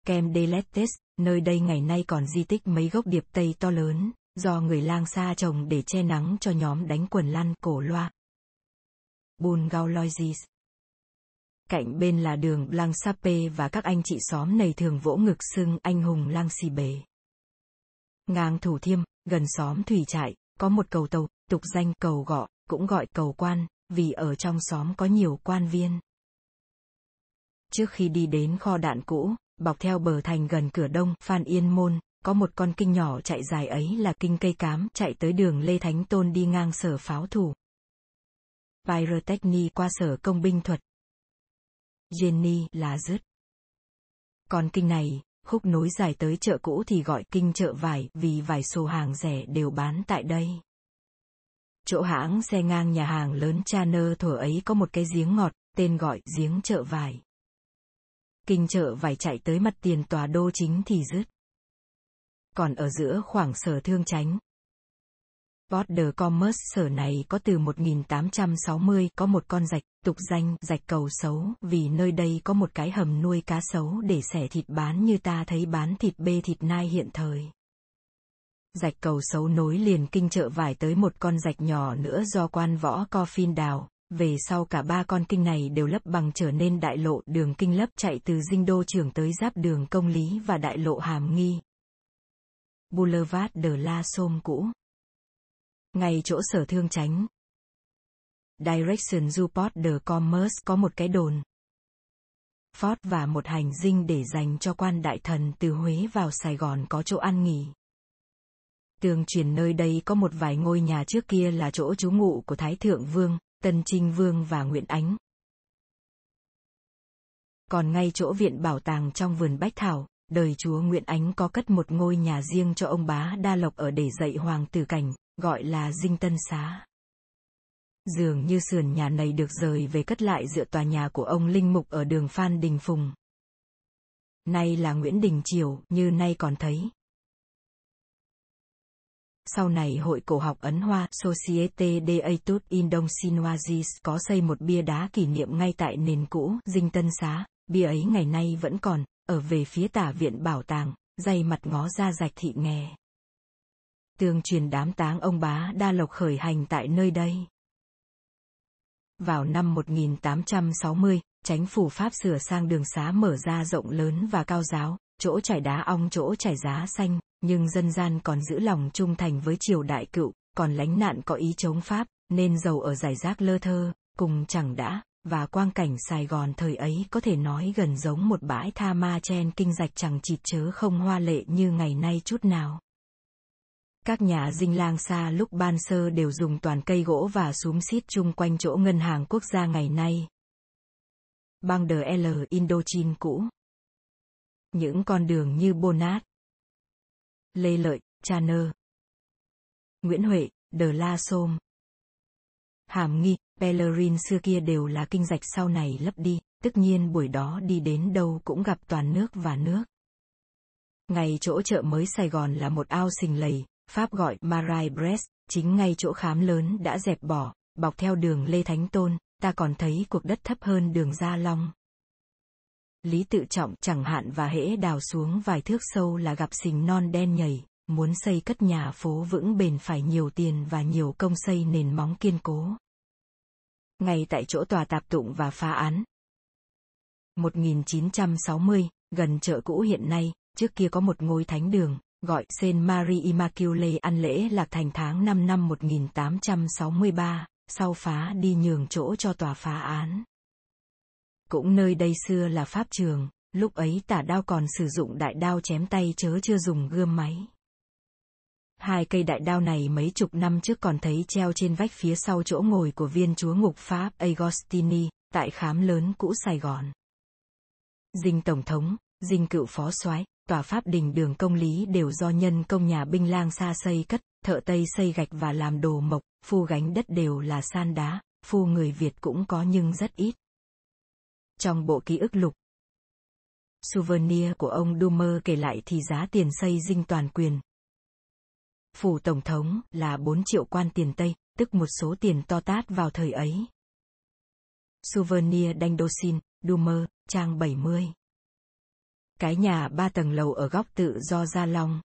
Kem Deletes, nơi đây ngày nay còn di tích mấy gốc điệp Tây to lớn, do người lang xa trồng để che nắng cho nhóm đánh quần lăn cổ loa. Bulgauloisis Cạnh bên là đường lang Sape và các anh chị xóm này thường vỗ ngực xưng anh hùng lang xì bề. Ngang thủ thiêm, gần xóm thủy trại, có một cầu tàu, tục danh cầu gọ, cũng gọi cầu quan, vì ở trong xóm có nhiều quan viên. Trước khi đi đến kho đạn cũ, bọc theo bờ thành gần cửa đông, Phan Yên Môn, có một con kinh nhỏ chạy dài ấy là kinh cây cám chạy tới đường Lê Thánh Tôn đi ngang sở pháo thủ. Pyrotechny qua sở công binh thuật. Jenny là dứt. Còn kinh này, khúc nối dài tới chợ cũ thì gọi kinh chợ vải vì vài số hàng rẻ đều bán tại đây. Chỗ hãng xe ngang nhà hàng lớn cha nơ thuở ấy có một cái giếng ngọt, tên gọi giếng chợ vải. Kinh chợ vải chạy tới mặt tiền tòa đô chính thì dứt. Còn ở giữa khoảng sở thương chánh, Border Commerce sở này có từ 1860 có một con rạch, tục danh rạch cầu xấu vì nơi đây có một cái hầm nuôi cá sấu để xẻ thịt bán như ta thấy bán thịt bê thịt nai hiện thời. Rạch cầu xấu nối liền kinh chợ vải tới một con rạch nhỏ nữa do quan võ Coffin đào, về sau cả ba con kinh này đều lấp bằng trở nên đại lộ đường kinh lấp chạy từ dinh đô trưởng tới giáp đường công lý và đại lộ hàm nghi. Boulevard de la Somme cũ ngay chỗ sở thương tránh. Direction du Port de Commerce có một cái đồn. Fort và một hành dinh để dành cho quan đại thần từ Huế vào Sài Gòn có chỗ ăn nghỉ. Tường truyền nơi đây có một vài ngôi nhà trước kia là chỗ trú ngụ của Thái Thượng Vương, Tân Trinh Vương và Nguyễn Ánh, Còn ngay chỗ viện bảo tàng trong vườn Bách Thảo, đời chúa Nguyễn Ánh có cất một ngôi nhà riêng cho ông bá Đa Lộc ở để dạy hoàng tử cảnh, gọi là Dinh Tân Xá. Dường như sườn nhà này được rời về cất lại dựa tòa nhà của ông Linh Mục ở đường Phan Đình Phùng. Nay là Nguyễn Đình Triều, như nay còn thấy. Sau này Hội Cổ học Ấn Hoa Societe de Etudes Indochinoises có xây một bia đá kỷ niệm ngay tại nền cũ Dinh Tân Xá, bia ấy ngày nay vẫn còn, ở về phía tả viện bảo tàng, Dày mặt ngó ra rạch thị nghè. Tương truyền đám táng ông bá Đa Lộc khởi hành tại nơi đây. Vào năm 1860, chánh phủ Pháp sửa sang đường xá mở ra rộng lớn và cao giáo, chỗ trải đá ong chỗ trải giá xanh, nhưng dân gian còn giữ lòng trung thành với triều đại cựu, còn lánh nạn có ý chống Pháp, nên giàu ở giải rác lơ thơ, cùng chẳng đã, và quang cảnh Sài Gòn thời ấy có thể nói gần giống một bãi tha ma chen kinh rạch chẳng chịt chớ không hoa lệ như ngày nay chút nào. Các nhà dinh lang xa lúc ban sơ đều dùng toàn cây gỗ và súm xít chung quanh chỗ ngân hàng quốc gia ngày nay. Bang de L Indochine cũ. Những con đường như Bonat, Lê Lợi, Channer, Nguyễn Huệ, De La Somme, Hàm Nghi, Pellerin xưa kia đều là kinh dạch sau này lấp đi, tất nhiên buổi đó đi đến đâu cũng gặp toàn nước và nước. Ngày chỗ chợ mới Sài Gòn là một ao sình lầy, Pháp gọi Marai Brest, chính ngay chỗ khám lớn đã dẹp bỏ, bọc theo đường Lê Thánh Tôn, ta còn thấy cuộc đất thấp hơn đường Gia Long. Lý tự trọng chẳng hạn và hễ đào xuống vài thước sâu là gặp sình non đen nhầy, muốn xây cất nhà phố vững bền phải nhiều tiền và nhiều công xây nền móng kiên cố. Ngay tại chỗ tòa tạp tụng và phá án. 1960, gần chợ cũ hiện nay, trước kia có một ngôi thánh đường, gọi Saint Marie Immaculée ăn lễ lạc thành tháng 5 năm 1863, sau phá đi nhường chỗ cho tòa phá án. Cũng nơi đây xưa là pháp trường, lúc ấy tả đao còn sử dụng đại đao chém tay chớ chưa dùng gươm máy. Hai cây đại đao này mấy chục năm trước còn thấy treo trên vách phía sau chỗ ngồi của viên chúa ngục Pháp Agostini, tại khám lớn cũ Sài Gòn. Dinh Tổng thống, dinh cựu phó soái, tòa pháp đình đường công lý đều do nhân công nhà binh lang xa xây cất, thợ Tây xây gạch và làm đồ mộc, phu gánh đất đều là san đá, phu người Việt cũng có nhưng rất ít. Trong bộ ký ức lục, souvenir của ông Dumer kể lại thì giá tiền xây dinh toàn quyền. Phủ Tổng thống là 4 triệu quan tiền Tây, tức một số tiền to tát vào thời ấy. Souvenir Dandosin, Dumer, trang 70. Cái nhà ba tầng lầu ở góc tự do Gia Long.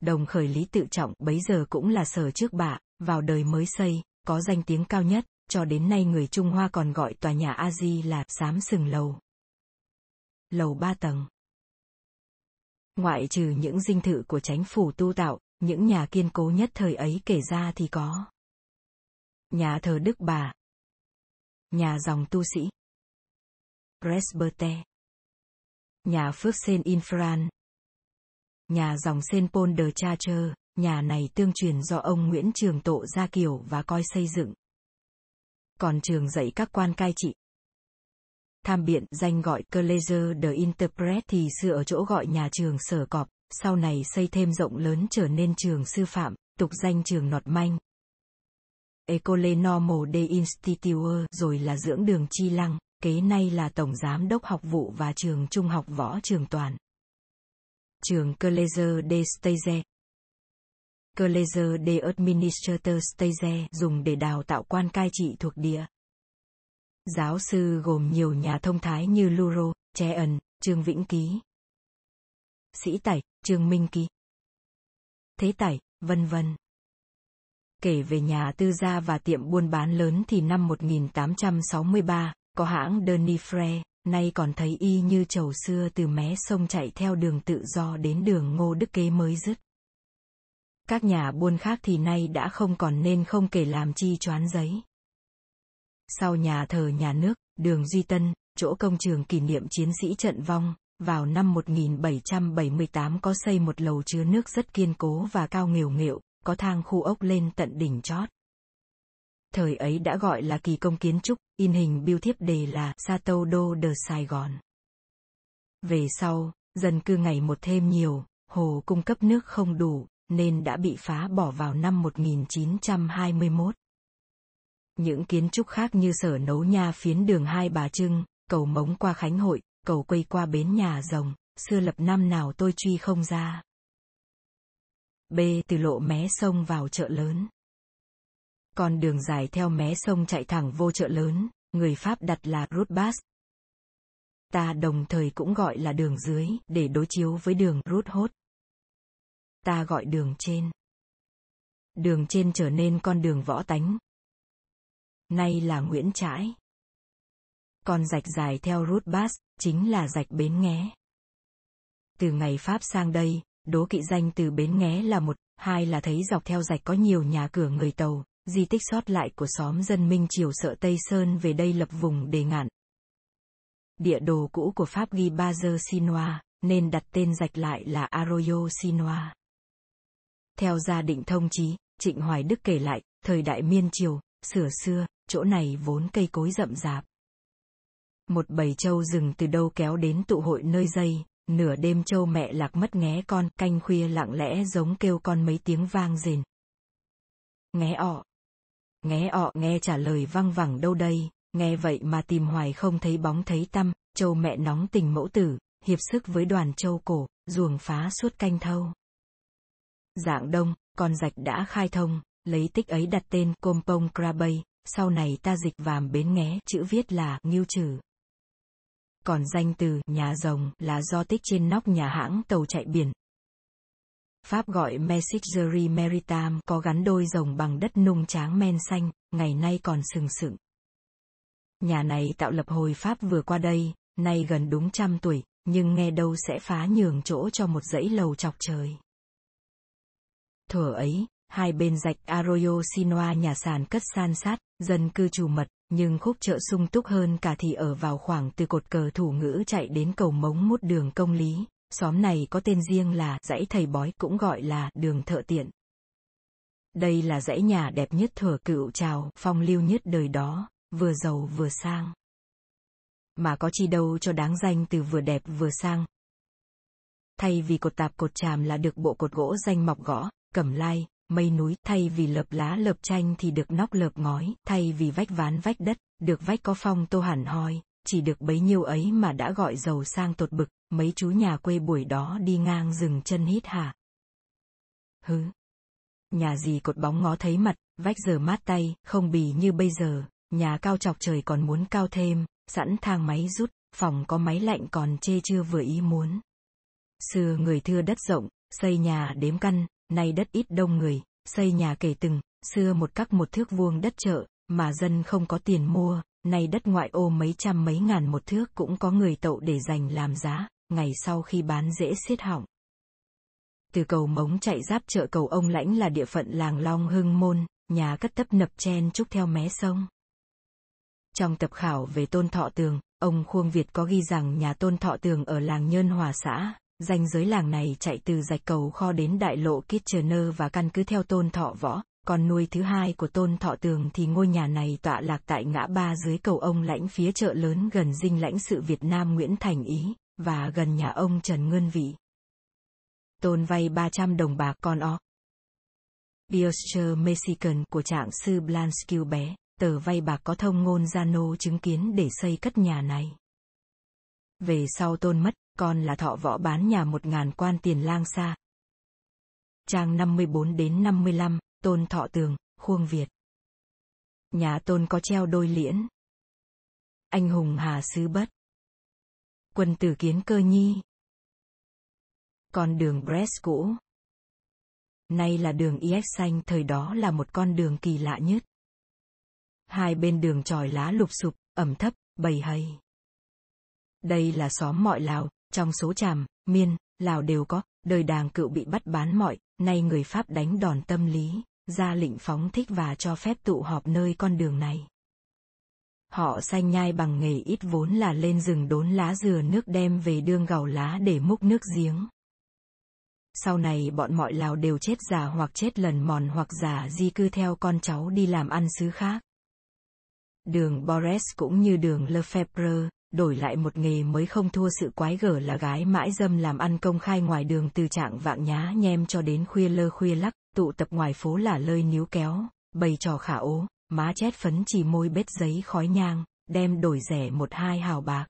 Đồng khởi lý tự trọng bấy giờ cũng là sở trước bạ, vào đời mới xây, có danh tiếng cao nhất, cho đến nay người Trung Hoa còn gọi tòa nhà A Di là Sám Sừng Lầu. Lầu ba tầng. Ngoại trừ những dinh thự của chánh phủ tu tạo, những nhà kiên cố nhất thời ấy kể ra thì có. Nhà thờ Đức Bà. Nhà dòng tu sĩ. Presbyter. Nhà phước Sen Infran. Nhà dòng Sen Paul de Chartres, nhà này tương truyền do ông Nguyễn Trường Tộ gia kiều và coi xây dựng. Còn trường dạy các quan cai trị. Tham biện danh gọi College de Interpret thì xưa ở chỗ gọi nhà trường sở cọp, sau này xây thêm rộng lớn trở nên trường sư phạm, tục danh trường nọt manh. Ecole Normale de Institut rồi là dưỡng đường chi lăng, kế nay là Tổng Giám đốc học vụ và trường Trung học Võ Trường Toàn. Trường College de Stege College de Administrator Stage dùng để đào tạo quan cai trị thuộc địa. Giáo sư gồm nhiều nhà thông thái như Luro, Cheon, Trương Vĩnh Ký, Sĩ Tẩy, Trương Minh Ký, Thế Tẩy, vân vân. Kể về nhà tư gia và tiệm buôn bán lớn thì năm 1863, có hãng Denifre, nay còn thấy y như chầu xưa từ mé sông chạy theo đường tự do đến đường ngô đức kế mới dứt. Các nhà buôn khác thì nay đã không còn nên không kể làm chi choán giấy. Sau nhà thờ nhà nước, đường Duy Tân, chỗ công trường kỷ niệm chiến sĩ trận vong, vào năm 1778 có xây một lầu chứa nước rất kiên cố và cao nghều nghệu, có thang khu ốc lên tận đỉnh chót. thời ấy đã gọi là kỳ công kiến trúc, in hình biêu thiếp đề là Sato Đô de Sài Gòn. Về sau, dân cư ngày một thêm nhiều, hồ cung cấp nước không đủ, nên đã bị phá bỏ vào năm 1921. Những kiến trúc khác như sở nấu nha phiến đường Hai Bà Trưng, cầu mống qua Khánh Hội, cầu quây qua bến nhà rồng, xưa lập năm nào tôi truy không ra. B từ lộ mé sông vào chợ lớn. Con đường dài theo mé sông chạy thẳng vô chợ lớn, người Pháp đặt là Route Bas. Ta đồng thời cũng gọi là đường dưới, để đối chiếu với đường Route Hốt. Ta gọi đường trên. Đường trên trở nên con đường võ tánh. Nay là Nguyễn Trãi. Con rạch dài theo rút Basse, chính là rạch Bến Nghé. Từ ngày Pháp sang đây, đố kỵ danh từ Bến Nghé là một, hai là thấy dọc theo rạch có nhiều nhà cửa người tàu, di tích sót lại của xóm dân Minh Triều sợ Tây Sơn về đây lập vùng để ngạn. Địa đồ cũ của Pháp ghi Bazer Sinoa, nên đặt tên rạch lại là Arroyo Sinoa. Theo gia định thông chí, Trịnh Hoài Đức kể lại, thời đại miên triều, sửa xưa, chỗ này vốn cây cối rậm rạp. Một bầy trâu rừng từ đâu kéo đến tụ hội nơi dây, nửa đêm trâu mẹ lạc mất nghé con, canh khuya lặng lẽ giống kêu con mấy tiếng vang rền. Nghé ọ. Nghé ọ nghe trả lời văng vẳng đâu đây, nghe vậy mà tìm hoài không thấy bóng thấy tâm trâu mẹ nóng tình mẫu tử, hiệp sức với đoàn trâu cổ, ruồng phá suốt canh thâu. Dạng đông, con rạch đã khai thông, lấy tích ấy đặt tên Kompong Krabay, sau này ta dịch vàm bến nghé, chữ viết là Ngưu Trừ. Còn danh từ nhà rồng là do tích trên nóc nhà hãng tàu chạy biển. Pháp gọi Messagerie Maritime có gắn đôi rồng bằng đất nung tráng men xanh, ngày nay còn sừng sững. Nhà này tạo lập hồi Pháp vừa qua đây, nay gần đúng trăm tuổi, nhưng nghe đâu sẽ phá nhường chỗ cho một dãy lầu chọc trời. Thuở ấy, hai bên rạch Arroyo Sinoa nhà sàn cất san sát, dân cư trù mật, nhưng khúc chợ sung túc hơn cả thì ở vào khoảng từ cột cờ thủ ngữ chạy đến cầu mống mút đường công lý. Xóm này có tên riêng là dãy thầy bói cũng gọi là đường thợ tiện. Đây là dãy nhà đẹp nhất thừa cựu trào, phong lưu nhất đời đó, vừa giàu vừa sang. Mà có chi đâu cho đáng danh từ vừa đẹp vừa sang. Thay vì cột tạp cột tràm là được bộ cột gỗ danh mọc gõ, cẩm lai, mây núi, thay vì lợp lá lợp tranh thì được nóc lợp ngói, thay vì vách ván vách đất, được vách có phong tô hẳn hoi, chỉ được bấy nhiêu ấy mà đã gọi giàu sang tột bực, mấy chú nhà quê buổi đó đi ngang dừng chân hít hả. Hứ. Nhà gì cột bóng ngó thấy mặt, vách giờ mát tay, không bì như bây giờ, nhà cao chọc trời còn muốn cao thêm, sẵn thang máy rút, phòng có máy lạnh còn chê chưa vừa ý muốn. Xưa người thưa đất rộng, xây nhà đếm căn, nay đất ít đông người, xây nhà kể từng, xưa một các một thước vuông đất chợ, mà dân không có tiền mua, nay đất ngoại ô mấy trăm mấy ngàn một thước cũng có người tậu để dành làm giá, ngày sau khi bán dễ xiết hỏng. Từ cầu mống chạy giáp chợ cầu ông lãnh là địa phận làng Long Hưng Môn, nhà cất tấp nập chen trúc theo mé sông. Trong tập khảo về tôn thọ tường, ông Khuông Việt có ghi rằng nhà tôn thọ tường ở làng Nhơn Hòa xã, Danh giới làng này chạy từ rạch cầu kho đến đại lộ Kitchener và căn cứ theo tôn thọ võ, còn nuôi thứ hai của tôn thọ tường thì ngôi nhà này tọa lạc tại ngã ba dưới cầu ông lãnh phía chợ lớn gần dinh lãnh sự Việt Nam Nguyễn Thành Ý, và gần nhà ông Trần Ngân Vị. Tôn vay 300 đồng bạc con ó. Bioscher Mexican của trạng sư blansky bé, tờ vay bạc có thông ngôn giano chứng kiến để xây cất nhà này. Về sau tôn mất, con là thọ võ bán nhà một ngàn quan tiền lang xa. Trang 54 đến 55, tôn thọ tường, khuông Việt. Nhà tôn có treo đôi liễn. Anh hùng hà sứ bất. Quân tử kiến cơ nhi. Con đường Brest cũ. Nay là đường IX xanh thời đó là một con đường kỳ lạ nhất. Hai bên đường tròi lá lụp sụp, ẩm thấp, bầy hay. Đây là xóm mọi Lào, trong số tràm, miên, Lào đều có, đời đàng cựu bị bắt bán mọi, nay người Pháp đánh đòn tâm lý, ra lệnh phóng thích và cho phép tụ họp nơi con đường này. Họ xanh nhai bằng nghề ít vốn là lên rừng đốn lá dừa nước đem về đương gầu lá để múc nước giếng. Sau này bọn mọi Lào đều chết già hoặc chết lần mòn hoặc giả di cư theo con cháu đi làm ăn xứ khác. Đường Boris cũng như đường Lefebvre, đổi lại một nghề mới không thua sự quái gở là gái mãi dâm làm ăn công khai ngoài đường từ trạng vạng nhá nhem cho đến khuya lơ khuya lắc, tụ tập ngoài phố là lơi níu kéo, bày trò khả ố, má chét phấn chỉ môi bết giấy khói nhang, đem đổi rẻ một hai hào bạc.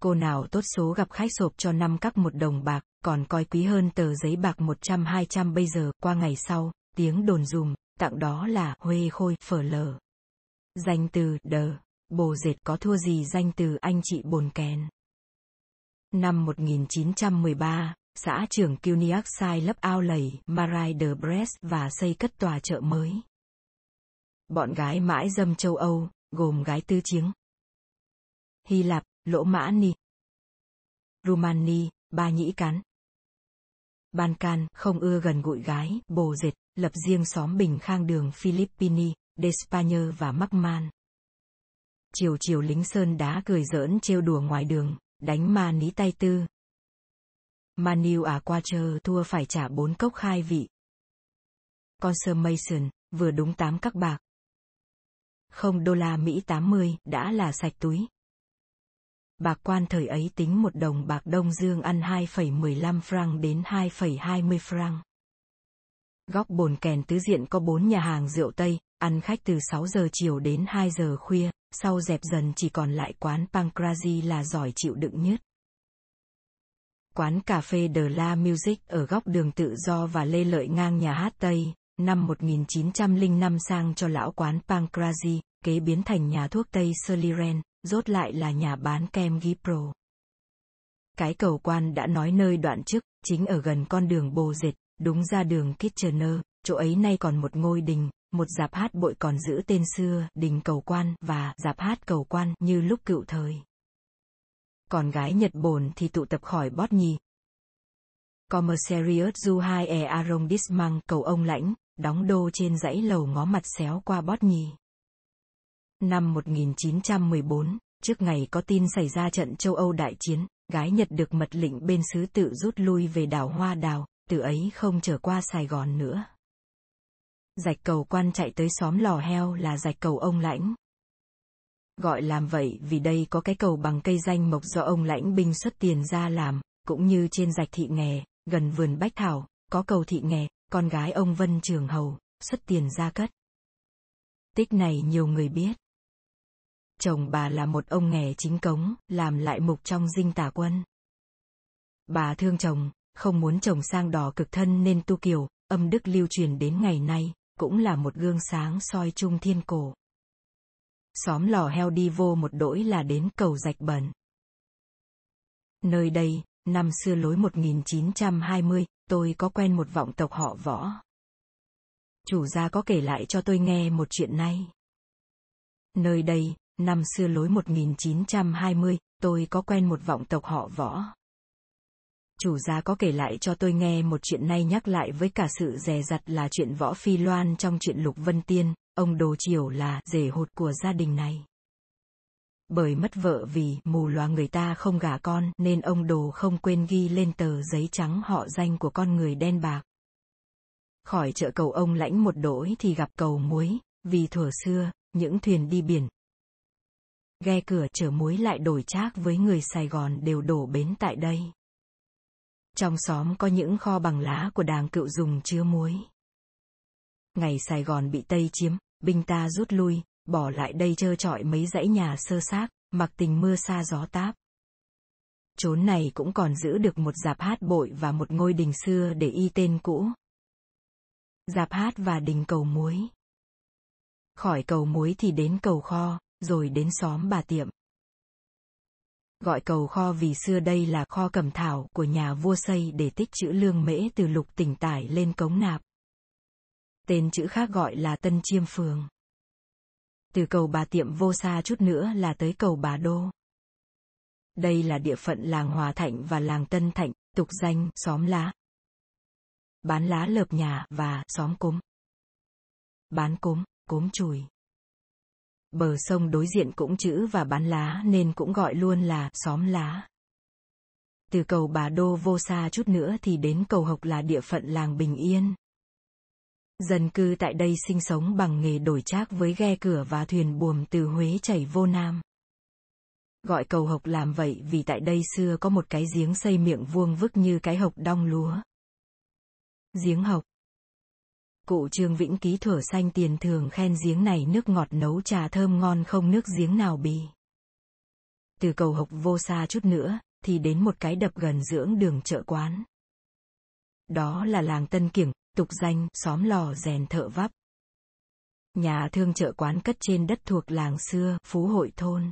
Cô nào tốt số gặp khách sộp cho năm các một đồng bạc, còn coi quý hơn tờ giấy bạc một trăm hai trăm bây giờ, qua ngày sau, tiếng đồn dùm, tặng đó là huê khôi phở lở. Danh từ đờ, bồ dệt có thua gì danh từ anh chị bồn kèn. Năm 1913, xã trưởng Cuniac sai lấp ao lầy, Marai de Brest và xây cất tòa chợ mới. Bọn gái mãi dâm châu Âu, gồm gái tư chiếng. Hy Lạp, Lỗ Mã Ni. Rumani, Ba Nhĩ Cán. Ban Can, không ưa gần gụi gái, bồ dệt, lập riêng xóm bình khang đường Philippini, Despagne và Macman. Chiều chiều lính sơn đá cười giỡn trêu đùa ngoài đường, đánh ma ní tay tư. Manu à qua chờ thua phải trả bốn cốc khai vị. Consummation, vừa đúng tám các bạc. Không đô la Mỹ 80, đã là sạch túi. Bạc quan thời ấy tính một đồng bạc Đông Dương ăn 2,15 franc đến 2,20 franc. Góc bồn kèn tứ diện có bốn nhà hàng rượu Tây, ăn khách từ 6 giờ chiều đến 2 giờ khuya, sau dẹp dần chỉ còn lại quán Pancrazi là giỏi chịu đựng nhất. Quán cà phê The La Music ở góc đường tự do và lê lợi ngang nhà hát Tây, năm 1905 sang cho lão quán Pancrazi, kế biến thành nhà thuốc Tây Soliren, rốt lại là nhà bán kem Gipro. Cái cầu quan đã nói nơi đoạn trước, chính ở gần con đường bồ dệt, đúng ra đường Kitchener, chỗ ấy nay còn một ngôi đình, một dạp hát bội còn giữ tên xưa, đình cầu quan và dạp hát cầu quan như lúc cựu thời. Còn gái Nhật Bồn thì tụ tập khỏi bót nhì. Commissariat du hai e arrondissement cầu ông lãnh, đóng đô trên dãy lầu ngó mặt xéo qua bót nhì. Năm 1914, trước ngày có tin xảy ra trận châu Âu đại chiến, gái Nhật được mật lệnh bên sứ tự rút lui về đảo Hoa Đào, từ ấy không trở qua Sài Gòn nữa. Rạch cầu quan chạy tới xóm lò heo là rạch cầu ông lãnh. Gọi làm vậy vì đây có cái cầu bằng cây danh mộc do ông lãnh binh xuất tiền ra làm, cũng như trên rạch thị nghè, gần vườn bách thảo, có cầu thị nghè, con gái ông Vân Trường Hầu, xuất tiền ra cất. Tích này nhiều người biết. Chồng bà là một ông nghè chính cống, làm lại mục trong dinh tả quân. Bà thương chồng, không muốn chồng sang đỏ cực thân nên tu kiều, âm đức lưu truyền đến ngày nay, cũng là một gương sáng soi trung thiên cổ. Xóm lò heo đi vô một đỗi là đến cầu rạch bẩn. Nơi đây, năm xưa lối 1920, tôi có quen một vọng tộc họ võ. Chủ gia có kể lại cho tôi nghe một chuyện này. Nơi đây, năm xưa lối 1920, tôi có quen một vọng tộc họ võ. Chủ gia có kể lại cho tôi nghe một chuyện nay nhắc lại với cả sự dè dặt là chuyện võ phi loan trong chuyện Lục Vân Tiên, ông Đồ Triều là rể hụt của gia đình này. Bởi mất vợ vì mù loà người ta không gả con nên ông Đồ không quên ghi lên tờ giấy trắng họ danh của con người đen bạc. Khỏi chợ cầu ông lãnh một đỗi thì gặp cầu muối, vì thuở xưa, những thuyền đi biển. Ghe cửa chở muối lại đổi trác với người Sài Gòn đều đổ bến tại đây. Trong xóm có những kho bằng lá của đàng cựu dùng chứa muối. Ngày Sài Gòn bị Tây chiếm, binh ta rút lui, bỏ lại đây trơ trọi mấy dãy nhà sơ xác, mặc tình mưa xa gió táp. Chốn này cũng còn giữ được một dạp hát bội và một ngôi đình xưa để y tên cũ. Dạp hát và đình cầu muối. Khỏi cầu muối thì đến cầu kho, rồi đến xóm bà tiệm gọi cầu kho vì xưa đây là kho cầm thảo của nhà vua xây để tích trữ lương mễ từ lục tỉnh tải lên cống nạp. Tên chữ khác gọi là Tân Chiêm Phường. Từ cầu bà tiệm vô xa chút nữa là tới cầu bà đô. Đây là địa phận làng Hòa Thạnh và làng Tân Thạnh, tục danh xóm lá. Bán lá lợp nhà và xóm cúng, Bán cúng, cúng chùi bờ sông đối diện cũng chữ và bán lá nên cũng gọi luôn là xóm lá. Từ cầu Bà Đô vô xa chút nữa thì đến cầu Hộc là địa phận làng Bình Yên. Dân cư tại đây sinh sống bằng nghề đổi trác với ghe cửa và thuyền buồm từ Huế chảy vô Nam. Gọi cầu Hộc làm vậy vì tại đây xưa có một cái giếng xây miệng vuông vức như cái hộc đong lúa. Giếng Hộc Cụ Trương Vĩnh Ký thửa xanh tiền thường khen giếng này nước ngọt nấu trà thơm ngon không nước giếng nào bì. Từ cầu Hộc vô xa chút nữa, thì đến một cái đập gần dưỡng đường chợ quán. Đó là làng Tân Kiểng, tục danh xóm lò rèn thợ vắp. Nhà thương chợ quán cất trên đất thuộc làng xưa, Phú Hội Thôn.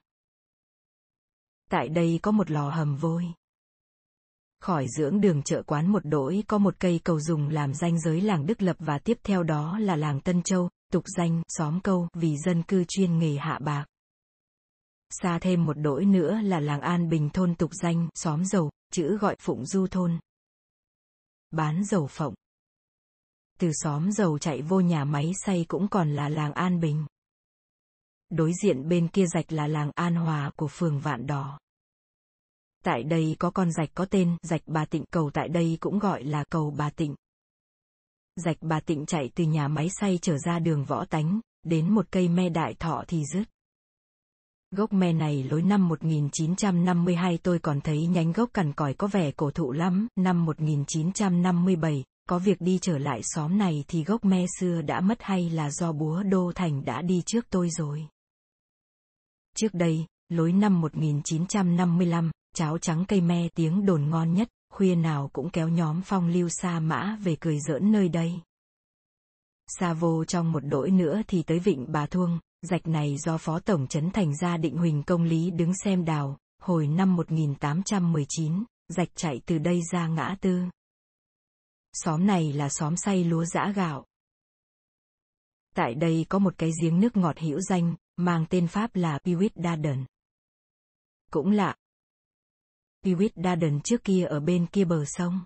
Tại đây có một lò hầm vôi. Khỏi dưỡng đường chợ quán một đỗi có một cây cầu dùng làm danh giới làng Đức Lập và tiếp theo đó là làng Tân Châu, tục danh xóm câu vì dân cư chuyên nghề hạ bạc. Xa thêm một đỗi nữa là làng An Bình thôn tục danh xóm dầu, chữ gọi Phụng Du thôn. Bán dầu phộng. Từ xóm dầu chạy vô nhà máy xay cũng còn là làng An Bình. Đối diện bên kia rạch là làng An Hòa của phường Vạn Đỏ. Tại đây có con rạch có tên rạch Bà Tịnh cầu tại đây cũng gọi là cầu Bà Tịnh. Rạch Bà Tịnh chạy từ nhà máy xay trở ra đường võ tánh, đến một cây me đại thọ thì dứt. Gốc me này lối năm 1952 tôi còn thấy nhánh gốc cằn còi có vẻ cổ thụ lắm, năm 1957, có việc đi trở lại xóm này thì gốc me xưa đã mất hay là do búa Đô Thành đã đi trước tôi rồi. Trước đây, lối năm 1955, cháo trắng cây me tiếng đồn ngon nhất, khuya nào cũng kéo nhóm phong lưu sa mã về cười giỡn nơi đây. Xa vô trong một đỗi nữa thì tới vịnh Bà Thuông, rạch này do Phó Tổng Trấn Thành gia định Huỳnh Công Lý đứng xem đào, hồi năm 1819, rạch chạy từ đây ra ngã tư. Xóm này là xóm say lúa giã gạo. Tại đây có một cái giếng nước ngọt hữu danh, mang tên Pháp là Piwit Darden. Cũng lạ. Pewit Darden trước kia ở bên kia bờ sông.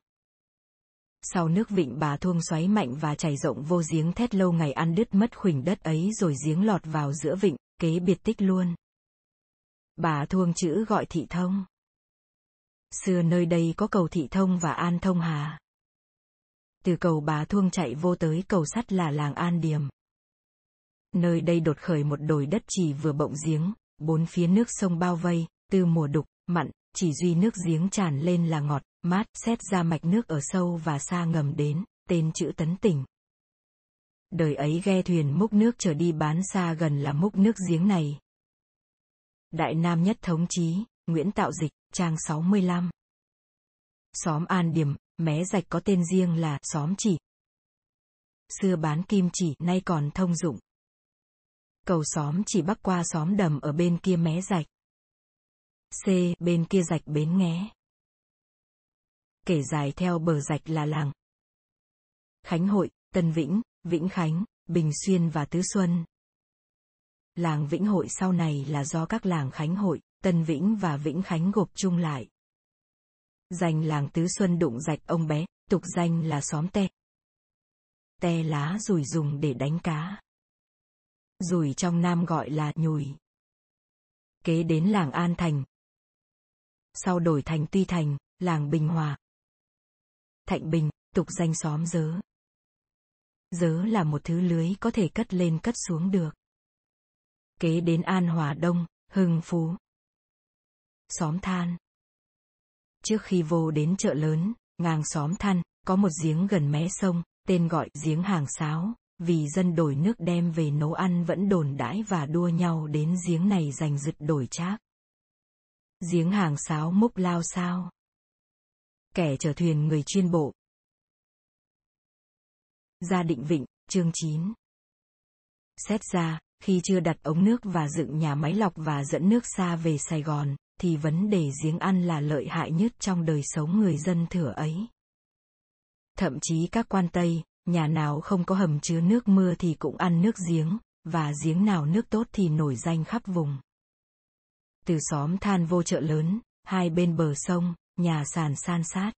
Sau nước vịnh bà thuông xoáy mạnh và chảy rộng vô giếng thét lâu ngày ăn đứt mất khuỳnh đất ấy rồi giếng lọt vào giữa vịnh, kế biệt tích luôn. Bà thuông chữ gọi thị thông. Xưa nơi đây có cầu thị thông và an thông hà. Từ cầu bà thuông chạy vô tới cầu sắt là làng an điềm. Nơi đây đột khởi một đồi đất chỉ vừa bộng giếng, bốn phía nước sông bao vây, từ mùa đục, mặn, chỉ duy nước giếng tràn lên là ngọt, mát, xét ra mạch nước ở sâu và xa ngầm đến, tên chữ tấn tỉnh. Đời ấy ghe thuyền múc nước trở đi bán xa gần là múc nước giếng này. Đại Nam Nhất Thống Chí, Nguyễn Tạo Dịch, trang 65. Xóm An Điềm, mé rạch có tên riêng là xóm chỉ. Xưa bán kim chỉ, nay còn thông dụng. Cầu xóm chỉ bắc qua xóm đầm ở bên kia mé rạch. C. Bên kia rạch bến nghé. Kể dài theo bờ rạch là làng. Khánh Hội, Tân Vĩnh, Vĩnh Khánh, Bình Xuyên và Tứ Xuân. Làng Vĩnh Hội sau này là do các làng Khánh Hội, Tân Vĩnh và Vĩnh Khánh gộp chung lại. Danh làng Tứ Xuân đụng rạch ông bé, tục danh là xóm te. Te lá rùi dùng để đánh cá. Rùi trong Nam gọi là nhùi. Kế đến làng An Thành. Sau đổi thành Tuy Thành, làng Bình Hòa. Thạnh Bình, tục danh xóm dớ. Dớ là một thứ lưới có thể cất lên cất xuống được. Kế đến An Hòa Đông, Hưng Phú. Xóm than. Trước khi vô đến chợ lớn, ngang xóm than, có một giếng gần mé sông, tên gọi giếng hàng sáo, vì dân đổi nước đem về nấu ăn vẫn đồn đãi và đua nhau đến giếng này giành giật đổi trác. Giếng hàng sáo múc lao sao. Kẻ chở thuyền người chuyên bộ. Gia định vịnh, chương 9. Xét ra, khi chưa đặt ống nước và dựng nhà máy lọc và dẫn nước xa về Sài Gòn, thì vấn đề giếng ăn là lợi hại nhất trong đời sống người dân thửa ấy. Thậm chí các quan Tây, nhà nào không có hầm chứa nước mưa thì cũng ăn nước giếng, và giếng nào nước tốt thì nổi danh khắp vùng. Từ xóm than vô chợ lớn, hai bên bờ sông, nhà sàn san sát.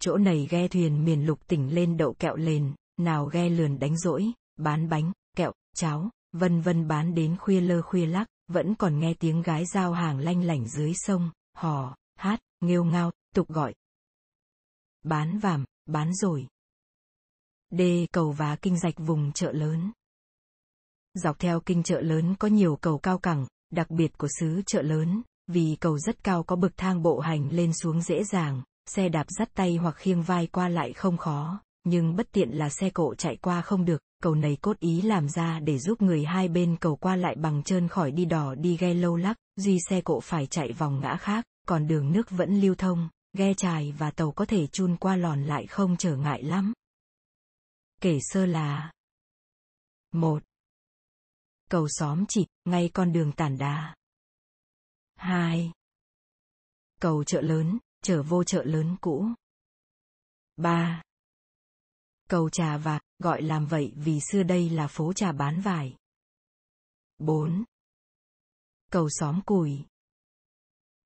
Chỗ này ghe thuyền miền lục tỉnh lên đậu kẹo lền, nào ghe lườn đánh rỗi, bán bánh, kẹo, cháo, vân vân bán đến khuya lơ khuya lắc, vẫn còn nghe tiếng gái giao hàng lanh lảnh dưới sông, hò, hát, nghêu ngao, tục gọi. Bán vàm, bán rồi. đê Cầu và kinh rạch vùng chợ lớn. Dọc theo kinh chợ lớn có nhiều cầu cao cẳng, đặc biệt của xứ chợ lớn, vì cầu rất cao có bậc thang bộ hành lên xuống dễ dàng, xe đạp dắt tay hoặc khiêng vai qua lại không khó, nhưng bất tiện là xe cộ chạy qua không được, cầu này cốt ý làm ra để giúp người hai bên cầu qua lại bằng trơn khỏi đi đỏ đi ghe lâu lắc, duy xe cộ phải chạy vòng ngã khác, còn đường nước vẫn lưu thông, ghe chài và tàu có thể chun qua lòn lại không trở ngại lắm. Kể sơ là một Cầu xóm chỉ, ngay con đường tản đá. 2. Cầu chợ lớn, trở vô chợ lớn cũ. 3. Cầu trà và, gọi làm vậy vì xưa đây là phố trà bán vải. 4. Cầu xóm cùi.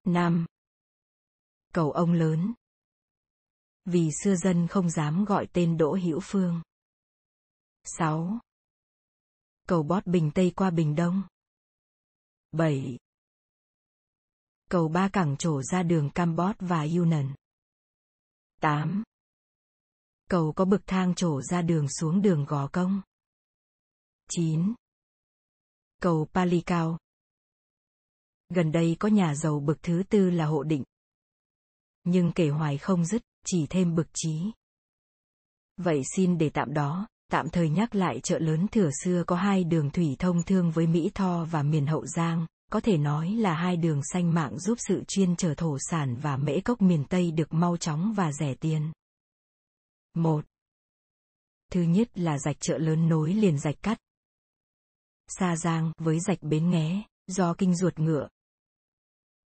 5. Cầu ông lớn. Vì xưa dân không dám gọi tên Đỗ Hữu Phương. 6. Cầu Bót Bình Tây qua Bình Đông. 7. Cầu Ba cảng trổ ra đường Cambot và Yunnan. 8. Cầu có bậc thang trổ ra đường xuống đường Gò Công. 9. Cầu Palikao. Gần đây có nhà giàu bậc thứ tư là hộ định. Nhưng kể hoài không dứt, chỉ thêm bậc trí. Vậy xin để tạm đó, tạm thời nhắc lại chợ lớn thừa xưa có hai đường thủy thông thương với Mỹ Tho và miền Hậu Giang, có thể nói là hai đường xanh mạng giúp sự chuyên trở thổ sản và mễ cốc miền Tây được mau chóng và rẻ tiền. 1. Thứ nhất là rạch chợ lớn nối liền rạch cắt. Sa Giang với rạch Bến Nghé, do kinh ruột ngựa.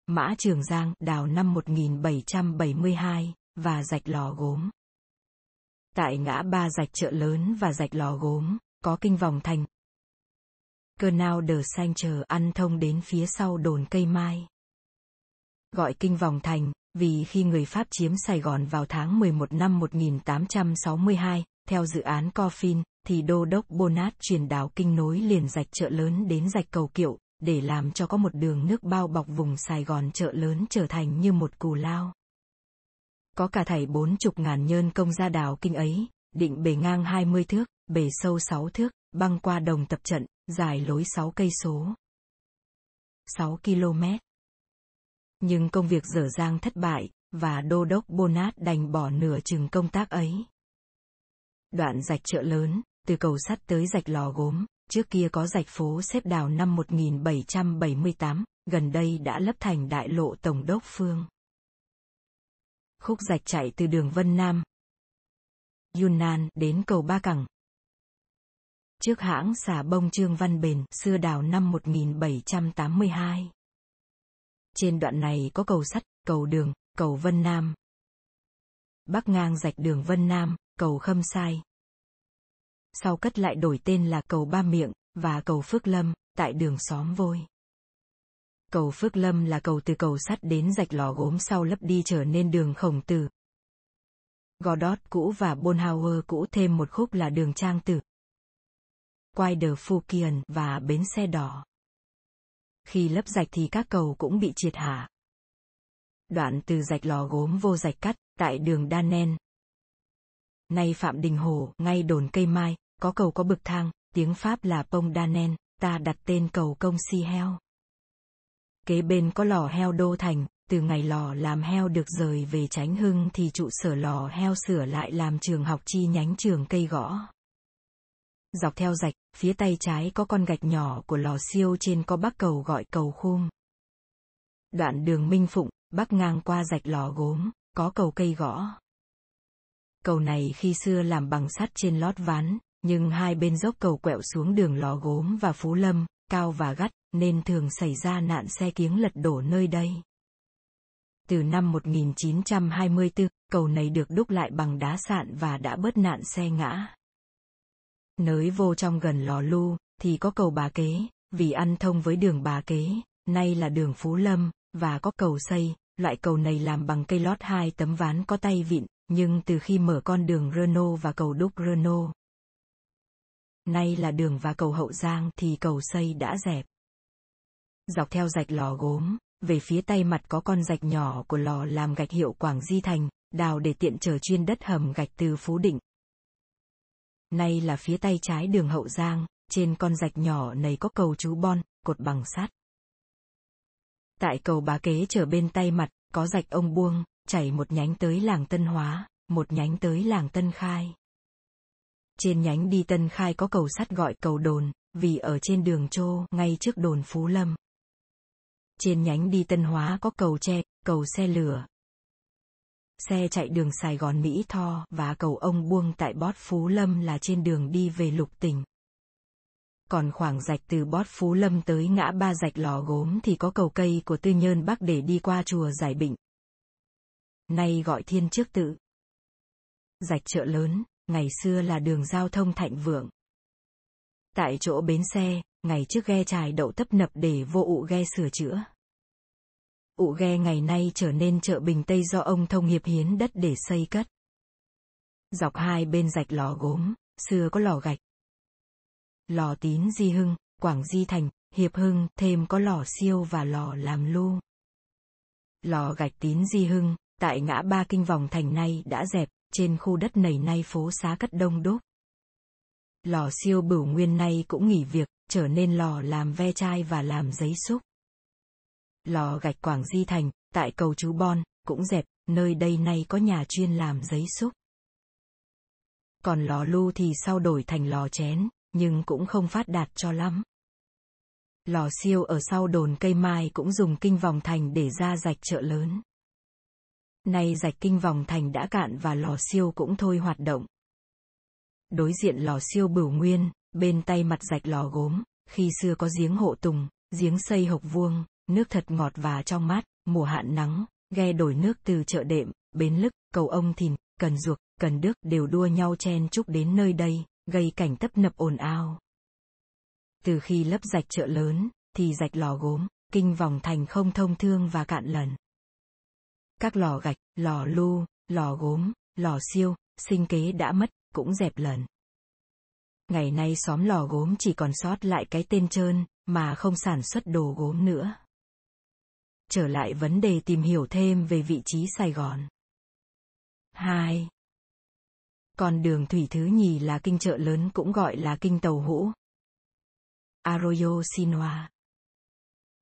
Mã Trường Giang đào năm 1772, và rạch lò gốm. Tại ngã ba rạch chợ lớn và rạch lò gốm, có kinh vòng thành. Cơ nào đờ xanh chờ ăn thông đến phía sau đồn cây mai. Gọi kinh vòng thành, vì khi người Pháp chiếm Sài Gòn vào tháng 11 năm 1862, theo dự án Coffin, thì đô đốc Bonat truyền đảo kinh nối liền rạch chợ lớn đến rạch cầu kiệu, để làm cho có một đường nước bao bọc vùng Sài Gòn chợ lớn trở thành như một cù lao. Có cả thảy bốn chục ngàn nhơn công ra đào kinh ấy, định bề ngang 20 thước, bề sâu sáu thước, băng qua đồng tập trận, dài lối sáu cây số. 6 km. Nhưng công việc dở dang thất bại, và đô đốc Bonat đành bỏ nửa chừng công tác ấy. Đoạn rạch chợ lớn, từ cầu sắt tới rạch lò gốm, trước kia có rạch phố xếp đào năm 1778, gần đây đã lấp thành đại lộ Tổng đốc Phương khúc rạch chạy từ đường Vân Nam, Yunnan đến cầu Ba Cẳng. Trước hãng xà bông Trương Văn Bền, xưa đào năm 1782. Trên đoạn này có cầu sắt, cầu đường, cầu Vân Nam. Bắc ngang rạch đường Vân Nam, cầu Khâm Sai. Sau cất lại đổi tên là cầu Ba Miệng, và cầu Phước Lâm, tại đường xóm vôi. Cầu Phước Lâm là cầu từ cầu sắt đến rạch lò gốm sau lấp đi trở nên đường khổng tử. Godot cũ và Bonhauer cũ thêm một khúc là đường trang tử. Quai đờ Fukian và bến xe đỏ. Khi lấp rạch thì các cầu cũng bị triệt hạ. Đoạn từ rạch lò gốm vô rạch cắt, tại đường Đa Nen. Nay Phạm Đình Hồ, ngay đồn cây mai, có cầu có bực thang, tiếng Pháp là Pông Danen, ta đặt tên cầu công si heo. Kế bên có lò heo đô thành, từ ngày lò làm heo được rời về Tránh Hưng thì trụ sở lò heo sửa lại làm trường học chi nhánh trường cây gõ. Dọc theo rạch, phía tay trái có con gạch nhỏ của lò siêu trên có bắc cầu gọi cầu khum. Đoạn đường Minh Phụng, bắc ngang qua rạch lò gốm, có cầu cây gõ. Cầu này khi xưa làm bằng sắt trên lót ván, nhưng hai bên dốc cầu quẹo xuống đường lò gốm và Phú Lâm, cao và gắt, nên thường xảy ra nạn xe kiếng lật đổ nơi đây. Từ năm 1924, cầu này được đúc lại bằng đá sạn và đã bớt nạn xe ngã. Nới vô trong gần lò lu, thì có cầu bà kế, vì ăn thông với đường bà kế, nay là đường Phú Lâm, và có cầu xây, loại cầu này làm bằng cây lót hai tấm ván có tay vịn, nhưng từ khi mở con đường Renault và cầu đúc Renault, nay là đường và cầu Hậu Giang thì cầu xây đã dẹp. Dọc theo rạch lò gốm, về phía tay mặt có con rạch nhỏ của lò làm gạch hiệu Quảng Di Thành, đào để tiện chở chuyên đất hầm gạch từ Phú Định. Nay là phía tay trái đường Hậu Giang, trên con rạch nhỏ này có cầu chú Bon, cột bằng sắt. Tại cầu bá kế trở bên tay mặt, có rạch ông buông, chảy một nhánh tới làng Tân Hóa, một nhánh tới làng Tân Khai. Trên nhánh đi Tân Khai có cầu sắt gọi cầu đồn, vì ở trên đường Trô, ngay trước đồn Phú Lâm. Trên nhánh đi Tân Hóa có cầu tre, cầu xe lửa. Xe chạy đường Sài Gòn Mỹ Tho và cầu ông buông tại Bót Phú Lâm là trên đường đi về lục tỉnh. Còn khoảng rạch từ Bót Phú Lâm tới ngã ba rạch lò gốm thì có cầu cây của Tư Nhơn Bắc để đi qua chùa Giải Bệnh. Nay gọi thiên trước tự. Rạch chợ lớn, ngày xưa là đường giao thông thạnh vượng. Tại chỗ bến xe, ngày trước ghe trải đậu tấp nập để vô ụ ghe sửa chữa. Ụ ghe ngày nay trở nên chợ Bình Tây do ông Thông Hiệp hiến đất để xây cất. Dọc hai bên rạch lò gốm, xưa có lò gạch. Lò tín Di Hưng, Quảng Di Thành, Hiệp Hưng, thêm có lò siêu và lò làm lu. Lò gạch tín Di Hưng, tại ngã ba kinh vòng thành nay đã dẹp, trên khu đất nầy nay phố xá cất đông đúc. Lò siêu bửu nguyên nay cũng nghỉ việc, trở nên lò làm ve chai và làm giấy xúc. Lò gạch Quảng Di Thành, tại cầu Chú Bon, cũng dẹp, nơi đây nay có nhà chuyên làm giấy xúc. Còn lò lu thì sau đổi thành lò chén, nhưng cũng không phát đạt cho lắm. Lò siêu ở sau đồn cây mai cũng dùng kinh vòng thành để ra rạch chợ lớn. Nay rạch kinh vòng thành đã cạn và lò siêu cũng thôi hoạt động. Đối diện lò siêu bửu nguyên, bên tay mặt rạch lò gốm, khi xưa có giếng hộ tùng, giếng xây hộc vuông, nước thật ngọt và trong mát, mùa hạn nắng, ghe đổi nước từ chợ đệm, bến lức, cầu ông thìn, cần ruột, cần đức đều đua nhau chen chúc đến nơi đây, gây cảnh tấp nập ồn ào. Từ khi lấp rạch chợ lớn, thì rạch lò gốm, kinh vòng thành không thông thương và cạn lần. Các lò gạch, lò lu, lò gốm, lò siêu, sinh kế đã mất, cũng dẹp lần. Ngày nay xóm lò gốm chỉ còn sót lại cái tên trơn, mà không sản xuất đồ gốm nữa. Trở lại vấn đề tìm hiểu thêm về vị trí Sài Gòn. 2. Con đường thủy thứ nhì là kinh chợ lớn cũng gọi là kinh tàu hũ. Arroyo Sinoa.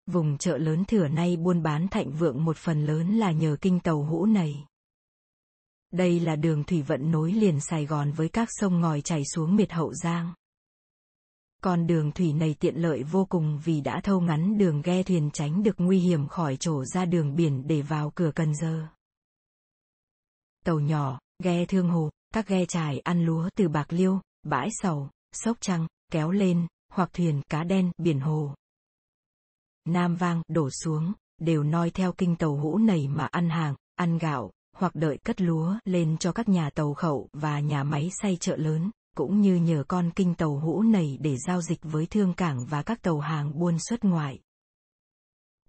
Vùng chợ lớn thừa nay buôn bán thạnh vượng một phần lớn là nhờ kinh tàu hũ này. Đây là đường thủy vận nối liền Sài Gòn với các sông ngòi chảy xuống miệt Hậu Giang. Con đường thủy này tiện lợi vô cùng vì đã thâu ngắn đường ghe thuyền tránh được nguy hiểm khỏi trổ ra đường biển để vào cửa Cần Giờ. Tàu nhỏ, ghe thương hồ, các ghe trải ăn lúa từ Bạc Liêu, bãi sầu, sóc trăng, kéo lên, hoặc thuyền cá đen, biển hồ. Nam vang, đổ xuống, đều noi theo kinh tàu hũ này mà ăn hàng, ăn gạo, hoặc đợi cất lúa lên cho các nhà tàu khẩu và nhà máy xay chợ lớn, cũng như nhờ con kinh tàu hũ này để giao dịch với thương cảng và các tàu hàng buôn xuất ngoại.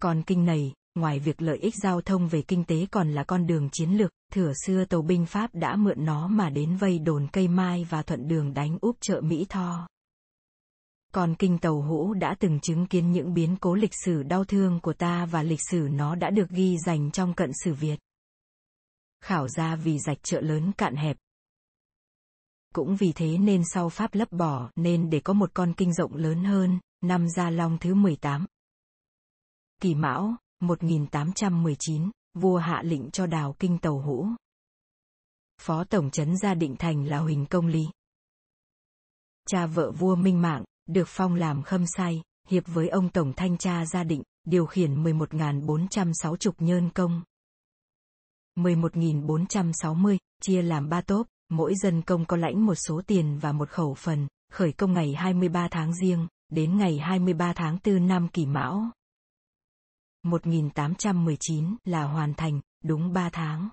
Con kinh này, ngoài việc lợi ích giao thông về kinh tế còn là con đường chiến lược, thửa xưa tàu binh Pháp đã mượn nó mà đến vây đồn cây mai và thuận đường đánh úp chợ Mỹ Tho. Còn kinh tàu hũ đã từng chứng kiến những biến cố lịch sử đau thương của ta và lịch sử nó đã được ghi dành trong cận sử Việt. Khảo ra vì rạch chợ lớn cạn hẹp. Cũng vì thế nên sau Pháp lấp bỏ nên để có một con kinh rộng lớn hơn, năm Gia Long thứ 18. Kỳ Mão, 1819, vua hạ lệnh cho đào kinh tàu hũ. Phó tổng trấn gia định thành là Huỳnh Công Lý. Cha vợ vua Minh Mạng, được phong làm khâm sai, hiệp với ông tổng thanh tra gia định, điều khiển 11.460 nhơn công. 11.460, chia làm ba tốp, mỗi dân công có lãnh một số tiền và một khẩu phần, khởi công ngày 23 tháng riêng, đến ngày 23 tháng 4 năm kỷ mão. 1819 là hoàn thành, đúng 3 tháng.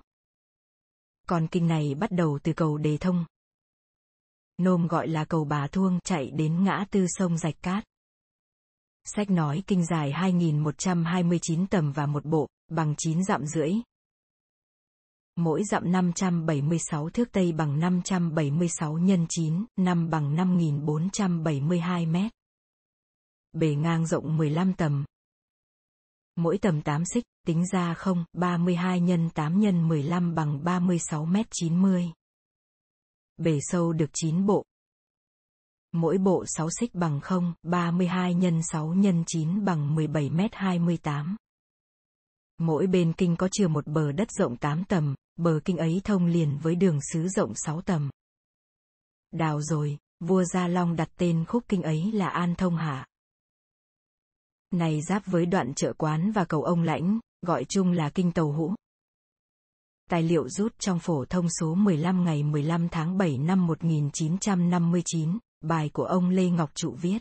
Còn kinh này bắt đầu từ cầu Đề Thông. Nôm gọi là cầu Bà Thuông chạy đến ngã tư sông Rạch Cát. Sách nói kinh dài 2129 tầm và một bộ, bằng 9 dặm rưỡi. Mỗi dặm 576 thước Tây bằng 576 nhân 9, năm bằng 5472 mét. Bề ngang rộng 15 tầm, mỗi tầm 8 xích, tính ra không, 32 nhân 8 nhân 15 bằng 36 mét 90. Bề sâu được 9 bộ. Mỗi bộ 6 xích bằng 0, 32 nhân 6 nhân 9 bằng 17 mét 28. Mỗi bên kinh có chừa một bờ đất rộng 8 tầm, bờ kinh ấy thông liền với đường xứ rộng 6 tầm. Đào rồi, vua Gia Long đặt tên khúc kinh ấy là An Thông Hạ. Này giáp với đoạn chợ quán và cầu ông lãnh, gọi chung là kinh tàu hũ. Tài liệu rút trong phổ thông số 15 ngày 15 tháng 7 năm 1959, bài của ông Lê Ngọc Trụ viết.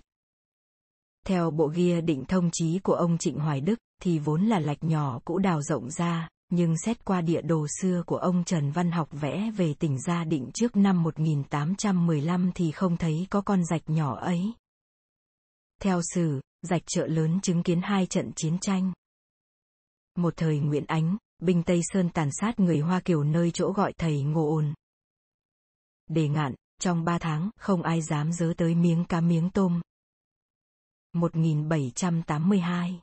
Theo bộ ghi định thông chí của ông Trịnh Hoài Đức, thì vốn là lạch nhỏ cũ đào rộng ra, nhưng xét qua địa đồ xưa của ông Trần Văn Học vẽ về tỉnh Gia Định trước năm 1815 thì không thấy có con rạch nhỏ ấy. Theo sử, rạch chợ lớn chứng kiến hai trận chiến tranh. Một thời Nguyễn Ánh, binh Tây Sơn tàn sát người Hoa Kiều nơi chỗ gọi thầy Ngô Ôn. Đề ngạn, trong ba tháng, không ai dám dớ tới miếng cá miếng tôm. 1782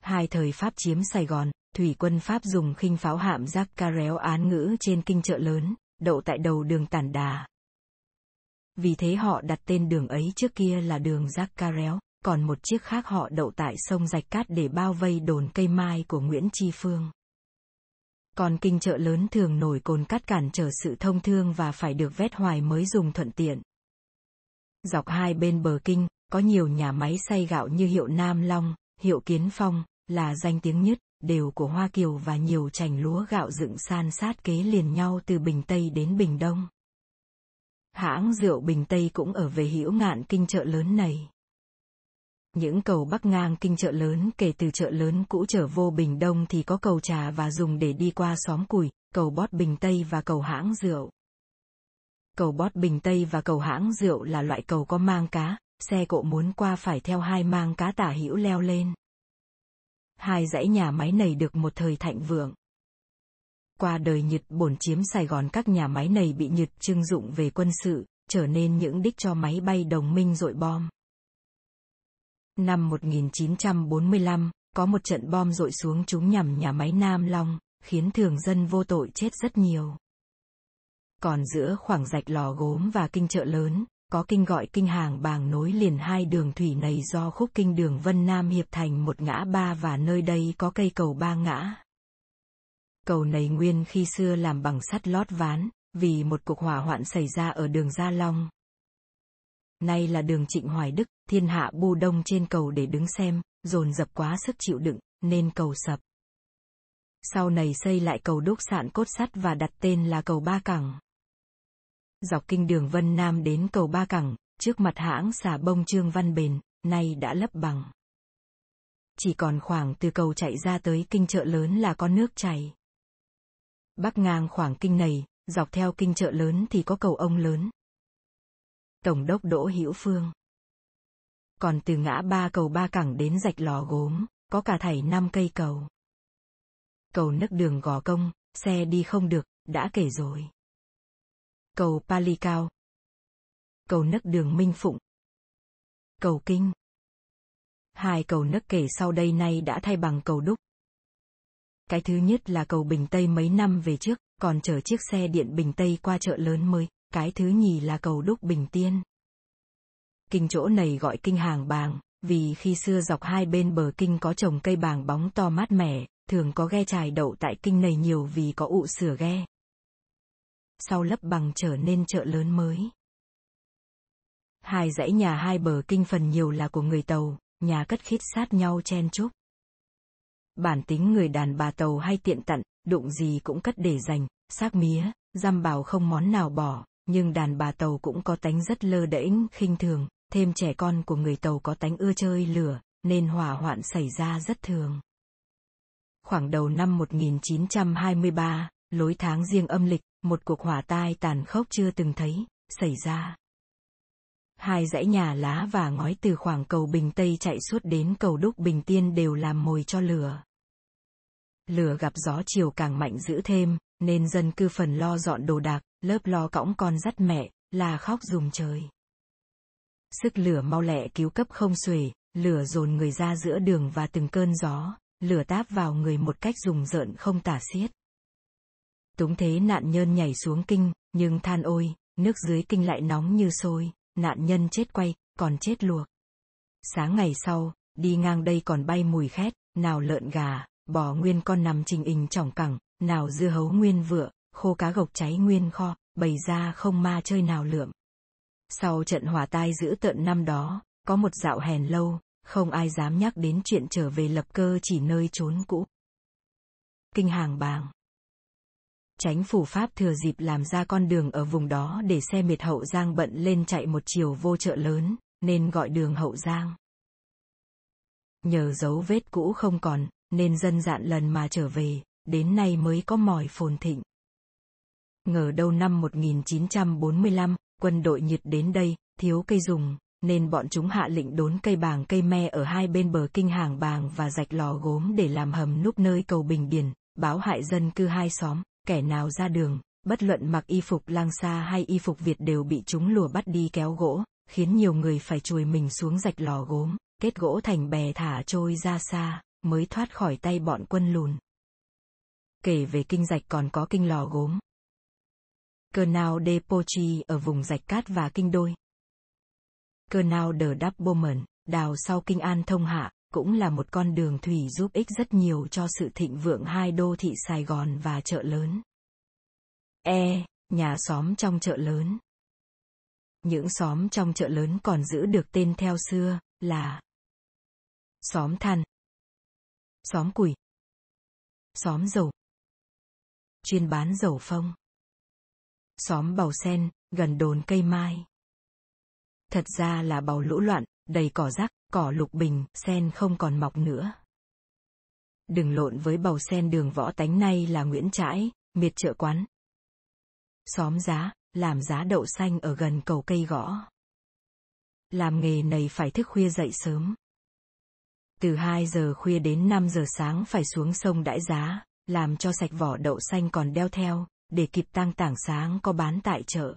Hai thời Pháp chiếm Sài Gòn, thủy quân Pháp dùng khinh pháo hạm giác ca réo án ngữ trên kinh chợ lớn, đậu tại đầu đường tản đà. Vì thế họ đặt tên đường ấy trước kia là đường giác ca réo, còn một chiếc khác họ đậu tại sông Rạch Cát để bao vây đồn cây mai của Nguyễn Tri Phương. Còn kinh chợ lớn thường nổi cồn cát cản trở sự thông thương và phải được vét hoài mới dùng thuận tiện. Dọc hai bên bờ kinh, có nhiều nhà máy xay gạo như hiệu Nam Long, hiệu Kiến Phong, là danh tiếng nhất, đều của Hoa Kiều và nhiều chành lúa gạo dựng san sát kế liền nhau từ Bình Tây đến Bình Đông. Hãng rượu Bình Tây cũng ở về hữu ngạn kinh chợ lớn này. Những cầu bắc ngang kinh chợ lớn kể từ chợ lớn cũ trở vô Bình Đông thì có cầu trà và dùng để đi qua xóm củi, cầu bót Bình Tây và cầu hãng rượu. Cầu bót Bình Tây và cầu hãng rượu là loại cầu có mang cá, xe cộ muốn qua phải theo hai mang cá tả hữu leo lên. Hai dãy nhà máy này được một thời thạnh vượng. Qua đời Nhật bổn chiếm Sài Gòn các nhà máy này bị Nhật trưng dụng về quân sự, trở nên những đích cho máy bay đồng minh dội bom. Năm 1945, có một trận bom dội xuống chúng nhằm nhà máy Nam Long, khiến thường dân vô tội chết rất nhiều. Còn giữa khoảng rạch lò gốm và kinh chợ lớn, có kinh gọi kinh hàng bàng nối liền hai đường thủy này do khúc kinh đường Vân Nam hiệp thành một ngã ba và nơi đây có cây cầu ba ngã. Cầu này nguyên khi xưa làm bằng sắt lót ván, vì một cuộc hỏa hoạn xảy ra ở đường Gia Long. Nay là đường Trịnh Hoài Đức, thiên hạ bu đông trên cầu để đứng xem, dồn dập quá sức chịu đựng, nên cầu sập. Sau này xây lại cầu đúc sạn cốt sắt và đặt tên là cầu Ba Cẳng dọc kinh đường Vân Nam đến cầu Ba Cẳng, trước mặt hãng xà bông Trương Văn Bền, nay đã lấp bằng. Chỉ còn khoảng từ cầu chạy ra tới kinh chợ lớn là có nước chảy. Bắc ngang khoảng kinh này, dọc theo kinh chợ lớn thì có cầu ông lớn. Tổng đốc Đỗ Hữu Phương. Còn từ ngã ba cầu Ba Cẳng đến rạch lò gốm, có cả thảy năm cây cầu. Cầu nấc đường gò công, xe đi không được, đã kể rồi cầu Pali Cao, cầu nấc đường Minh Phụng, cầu Kinh. Hai cầu nấc kể sau đây nay đã thay bằng cầu đúc. Cái thứ nhất là cầu Bình Tây mấy năm về trước, còn chở chiếc xe điện Bình Tây qua chợ lớn mới, cái thứ nhì là cầu đúc Bình Tiên. Kinh chỗ này gọi kinh hàng bàng, vì khi xưa dọc hai bên bờ kinh có trồng cây bàng bóng to mát mẻ, thường có ghe trài đậu tại kinh này nhiều vì có ụ sửa ghe sau lấp bằng trở nên chợ lớn mới. Hai dãy nhà hai bờ kinh phần nhiều là của người Tàu, nhà cất khít sát nhau chen chúc. Bản tính người đàn bà Tàu hay tiện tận, đụng gì cũng cất để dành, xác mía, giam bào không món nào bỏ, nhưng đàn bà Tàu cũng có tánh rất lơ đễnh, khinh thường, thêm trẻ con của người Tàu có tánh ưa chơi lửa, nên hỏa hoạn xảy ra rất thường. Khoảng đầu năm 1923, lối tháng riêng âm lịch, một cuộc hỏa tai tàn khốc chưa từng thấy, xảy ra. Hai dãy nhà lá và ngói từ khoảng cầu Bình Tây chạy suốt đến cầu Đúc Bình Tiên đều làm mồi cho lửa. Lửa gặp gió chiều càng mạnh dữ thêm, nên dân cư phần lo dọn đồ đạc, lớp lo cõng con dắt mẹ, là khóc dùng trời. Sức lửa mau lẹ cứu cấp không xuể, lửa dồn người ra giữa đường và từng cơn gió, lửa táp vào người một cách rùng rợn không tả xiết. Túng thế nạn nhân nhảy xuống kinh, nhưng than ôi, nước dưới kinh lại nóng như sôi, nạn nhân chết quay, còn chết luộc. Sáng ngày sau, đi ngang đây còn bay mùi khét, nào lợn gà, bò nguyên con nằm trình hình trỏng cẳng, nào dưa hấu nguyên vựa, khô cá gộc cháy nguyên kho, bày ra không ma chơi nào lượm. Sau trận hỏa tai dữ tợn năm đó, có một dạo hèn lâu, không ai dám nhắc đến chuyện trở về lập cơ chỉ nơi trốn cũ. Kinh hàng bàng Chánh phủ Pháp thừa dịp làm ra con đường ở vùng đó để xe miệt hậu giang bận lên chạy một chiều vô chợ lớn, nên gọi đường hậu giang. Nhờ dấu vết cũ không còn, nên dân dạn lần mà trở về, đến nay mới có mỏi phồn thịnh. Ngờ đâu năm 1945, quân đội nhiệt đến đây, thiếu cây dùng, nên bọn chúng hạ lệnh đốn cây bàng cây me ở hai bên bờ kinh hàng bàng và rạch lò gốm để làm hầm núp nơi cầu Bình Điền, báo hại dân cư hai xóm, kẻ nào ra đường, bất luận mặc y phục lang xa hay y phục Việt đều bị chúng lùa bắt đi kéo gỗ, khiến nhiều người phải chùi mình xuống rạch lò gốm, kết gỗ thành bè thả trôi ra xa, mới thoát khỏi tay bọn quân lùn. Kể về kinh rạch còn có kinh lò gốm. Canal de Pochi ở vùng rạch cát và kinh đôi. Canal de Dabomen, đào sau kinh an thông hạ, cũng là một con đường thủy giúp ích rất nhiều cho sự thịnh vượng hai đô thị Sài Gòn và chợ lớn. E. Nhà xóm trong chợ lớn. Những xóm trong chợ lớn còn giữ được tên theo xưa là xóm than, xóm củi, xóm dầu, chuyên bán dầu phong, xóm bầu sen, gần đồn cây mai. Thật ra là bầu lũ loạn, đầy cỏ rác, cỏ lục bình, sen không còn mọc nữa. Đừng lộn với bầu sen đường võ tánh nay là Nguyễn Trãi, miệt chợ quán. Xóm giá, làm giá đậu xanh ở gần cầu cây gõ. Làm nghề này phải thức khuya dậy sớm. Từ 2 giờ khuya đến 5 giờ sáng phải xuống sông đãi giá, làm cho sạch vỏ đậu xanh còn đeo theo, để kịp tăng tảng sáng có bán tại chợ.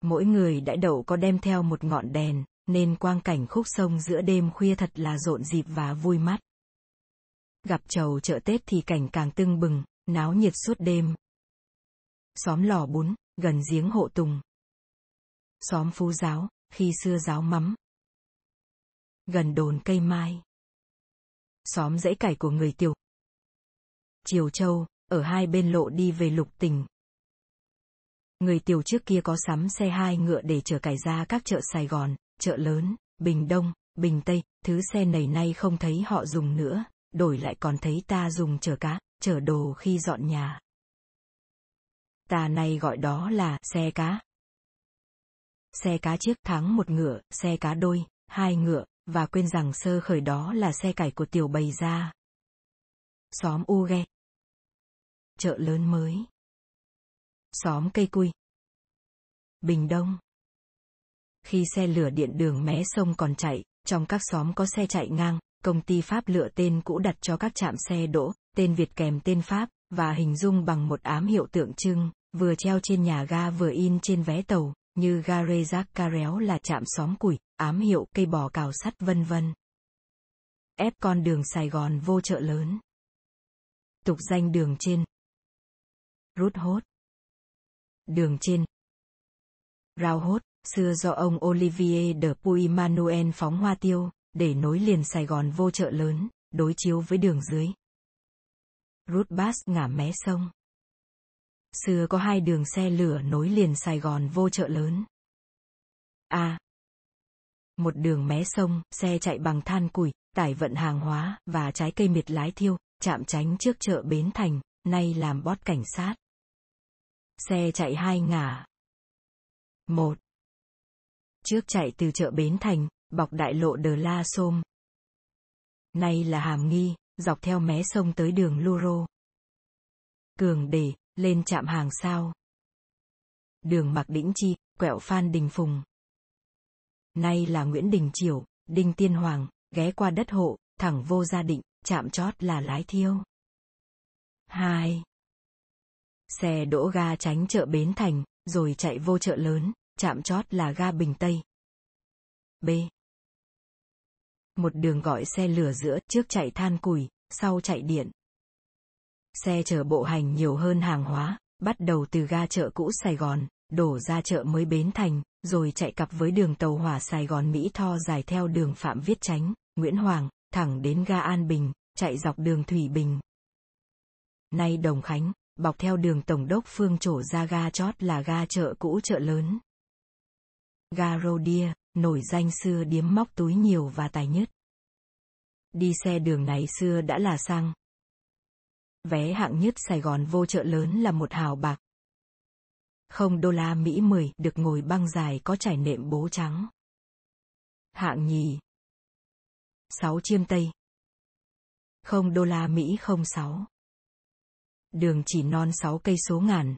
Mỗi người đãi đậu có đem theo một ngọn đèn, nên quang cảnh khúc sông giữa đêm khuya thật là rộn dịp và vui mắt. Gặp chầu chợ Tết thì cảnh càng tưng bừng, náo nhiệt suốt đêm. Xóm lò bún, gần giếng hộ tùng. Xóm phú giáo, khi xưa giáo mắm. Gần đồn cây mai. Xóm dãy cải của người tiểu. Triều Châu, ở hai bên lộ đi về lục tỉnh. Người tiểu trước kia có sắm xe hai ngựa để chở cải ra các chợ Sài Gòn, chợ lớn, Bình Đông, Bình Tây, thứ xe nầy nay không thấy họ dùng nữa, đổi lại còn thấy ta dùng chở cá, chở đồ khi dọn nhà. Ta này gọi đó là xe cá. Xe cá chiếc thắng một ngựa, xe cá đôi, hai ngựa, và quên rằng sơ khởi đó là xe cải của tiểu bầy ra. Xóm U Ghe. Chợ lớn mới. Xóm cây cui. Bình Đông. Khi xe lửa điện đường mé sông còn chạy, trong các xóm có xe chạy ngang, công ty Pháp lựa tên cũ đặt cho các trạm xe đỗ, tên Việt kèm tên Pháp, và hình dung bằng một ám hiệu tượng trưng, vừa treo trên nhà ga vừa in trên vé tàu, như Gare Jacques Carrel là trạm xóm củi, ám hiệu cây bò cào sắt vân vân. Ép con đường Sài Gòn vô chợ lớn. Tục danh đường trên. Rút hốt. Đường trên. Rao hốt xưa do ông Olivier de Puy-Manuel phóng hoa tiêu, để nối liền Sài Gòn vô chợ lớn, đối chiếu với đường dưới. Rút Bass ngả mé sông. Xưa có hai đường xe lửa nối liền Sài Gòn vô chợ lớn. A. Một đường mé sông, xe chạy bằng than củi, tải vận hàng hóa và trái cây miệt lái thiêu, chạm tránh trước chợ Bến Thành, nay làm bót cảnh sát. Xe chạy hai ngả. Một trước chạy từ chợ Bến Thành, bọc đại lộ Đờ La Sôm. Nay là Hàm Nghi, dọc theo mé sông tới đường Luro. Cường để lên chạm hàng sao. Đường Mạc Đĩnh Chi, quẹo Phan Đình Phùng. Nay là Nguyễn Đình Chiểu, Đinh Tiên Hoàng, ghé qua đất hộ, thẳng vô gia định, chạm chót là lái thiêu. 2. Xe đỗ ga tránh chợ Bến Thành, rồi chạy vô chợ lớn, chạm chót là ga Bình Tây. B. một đường gọi xe lửa giữa, trước chạy than củi, sau chạy điện. Xe chở bộ hành nhiều hơn hàng hóa, bắt đầu từ ga chợ cũ Sài Gòn, đổ ra chợ mới Bến Thành, rồi chạy cặp với đường tàu hỏa Sài Gòn Mỹ Tho dài theo đường Phạm Viết Chánh, Nguyễn Hoàng, thẳng đến ga An Bình, chạy dọc đường Thủy Bình. Nay Đồng Khánh, bọc theo đường Tổng đốc Phương trổ ra ga chót là ga chợ cũ chợ lớn. Garodia, nổi danh xưa điếm móc túi nhiều và tài nhất. Đi xe đường này xưa đã là sang. Vé hạng nhất Sài Gòn vô chợ lớn là một hào bạc. Không đô la Mỹ 10 được ngồi băng dài có trải nệm bố trắng. Hạng nhì. 6 chiêm tây. Không đô la Mỹ 06. Đường chỉ non 6 cây số ngàn.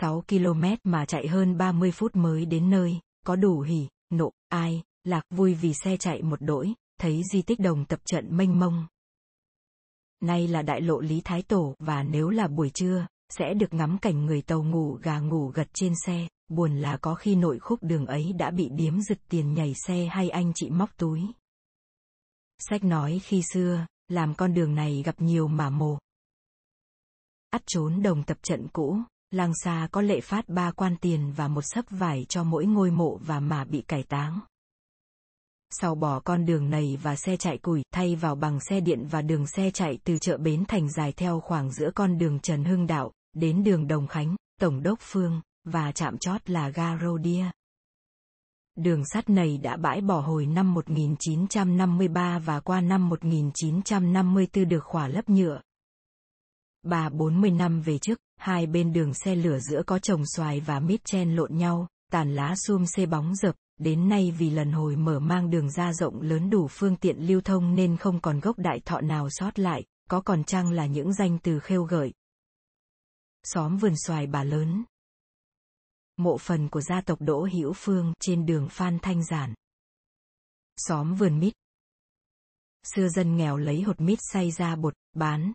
6 km mà chạy hơn 30 phút mới đến nơi, có đủ hỉ, nộ, ai, lạc vui vì xe chạy một đỗi, thấy di tích đồng tập trận mênh mông. Nay là đại lộ Lý Thái Tổ và nếu là buổi trưa, sẽ được ngắm cảnh người tàu ngủ gà ngủ gật trên xe, buồn là có khi nội khúc đường ấy đã bị điếm giật tiền nhảy xe hay anh chị móc túi. Sách nói khi xưa, làm con đường này gặp nhiều mả mồ. Ắt trốn đồng tập trận cũ, làng xa có lệ phát ba quan tiền và một sấp vải cho mỗi ngôi mộ và mà bị cải táng. Sau bỏ con đường này và xe chạy củi, thay vào bằng xe điện và đường xe chạy từ chợ Bến Thành dài theo khoảng giữa con đường Trần Hưng Đạo, đến đường Đồng Khánh, Tổng đốc Phương, và chạm chót là ga Rodia. Đường sắt này đã bãi bỏ hồi năm 1953 và qua năm 1954 được khỏa lấp nhựa. Bà 40 năm về trước, hai bên đường xe lửa giữa có trồng xoài và mít chen lộn nhau, tàn lá xum xê bóng dập, đến nay vì lần hồi mở mang đường ra rộng lớn đủ phương tiện lưu thông nên không còn gốc đại thọ nào sót lại, có còn chăng là những danh từ khêu gợi. Xóm vườn xoài bà lớn. Mộ phần của gia tộc Đỗ Hữu Phương trên đường Phan Thanh Giản. Xóm vườn mít. Xưa dân nghèo lấy hột mít xay ra bột, bán.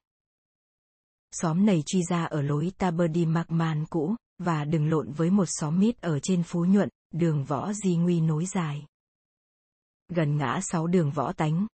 Xóm này truy ra ở lối Taberdi Macman cũ, và đừng lộn với một xóm mít ở trên Phú Nhuận, đường võ di nguy nối dài. Gần ngã sáu đường võ tánh.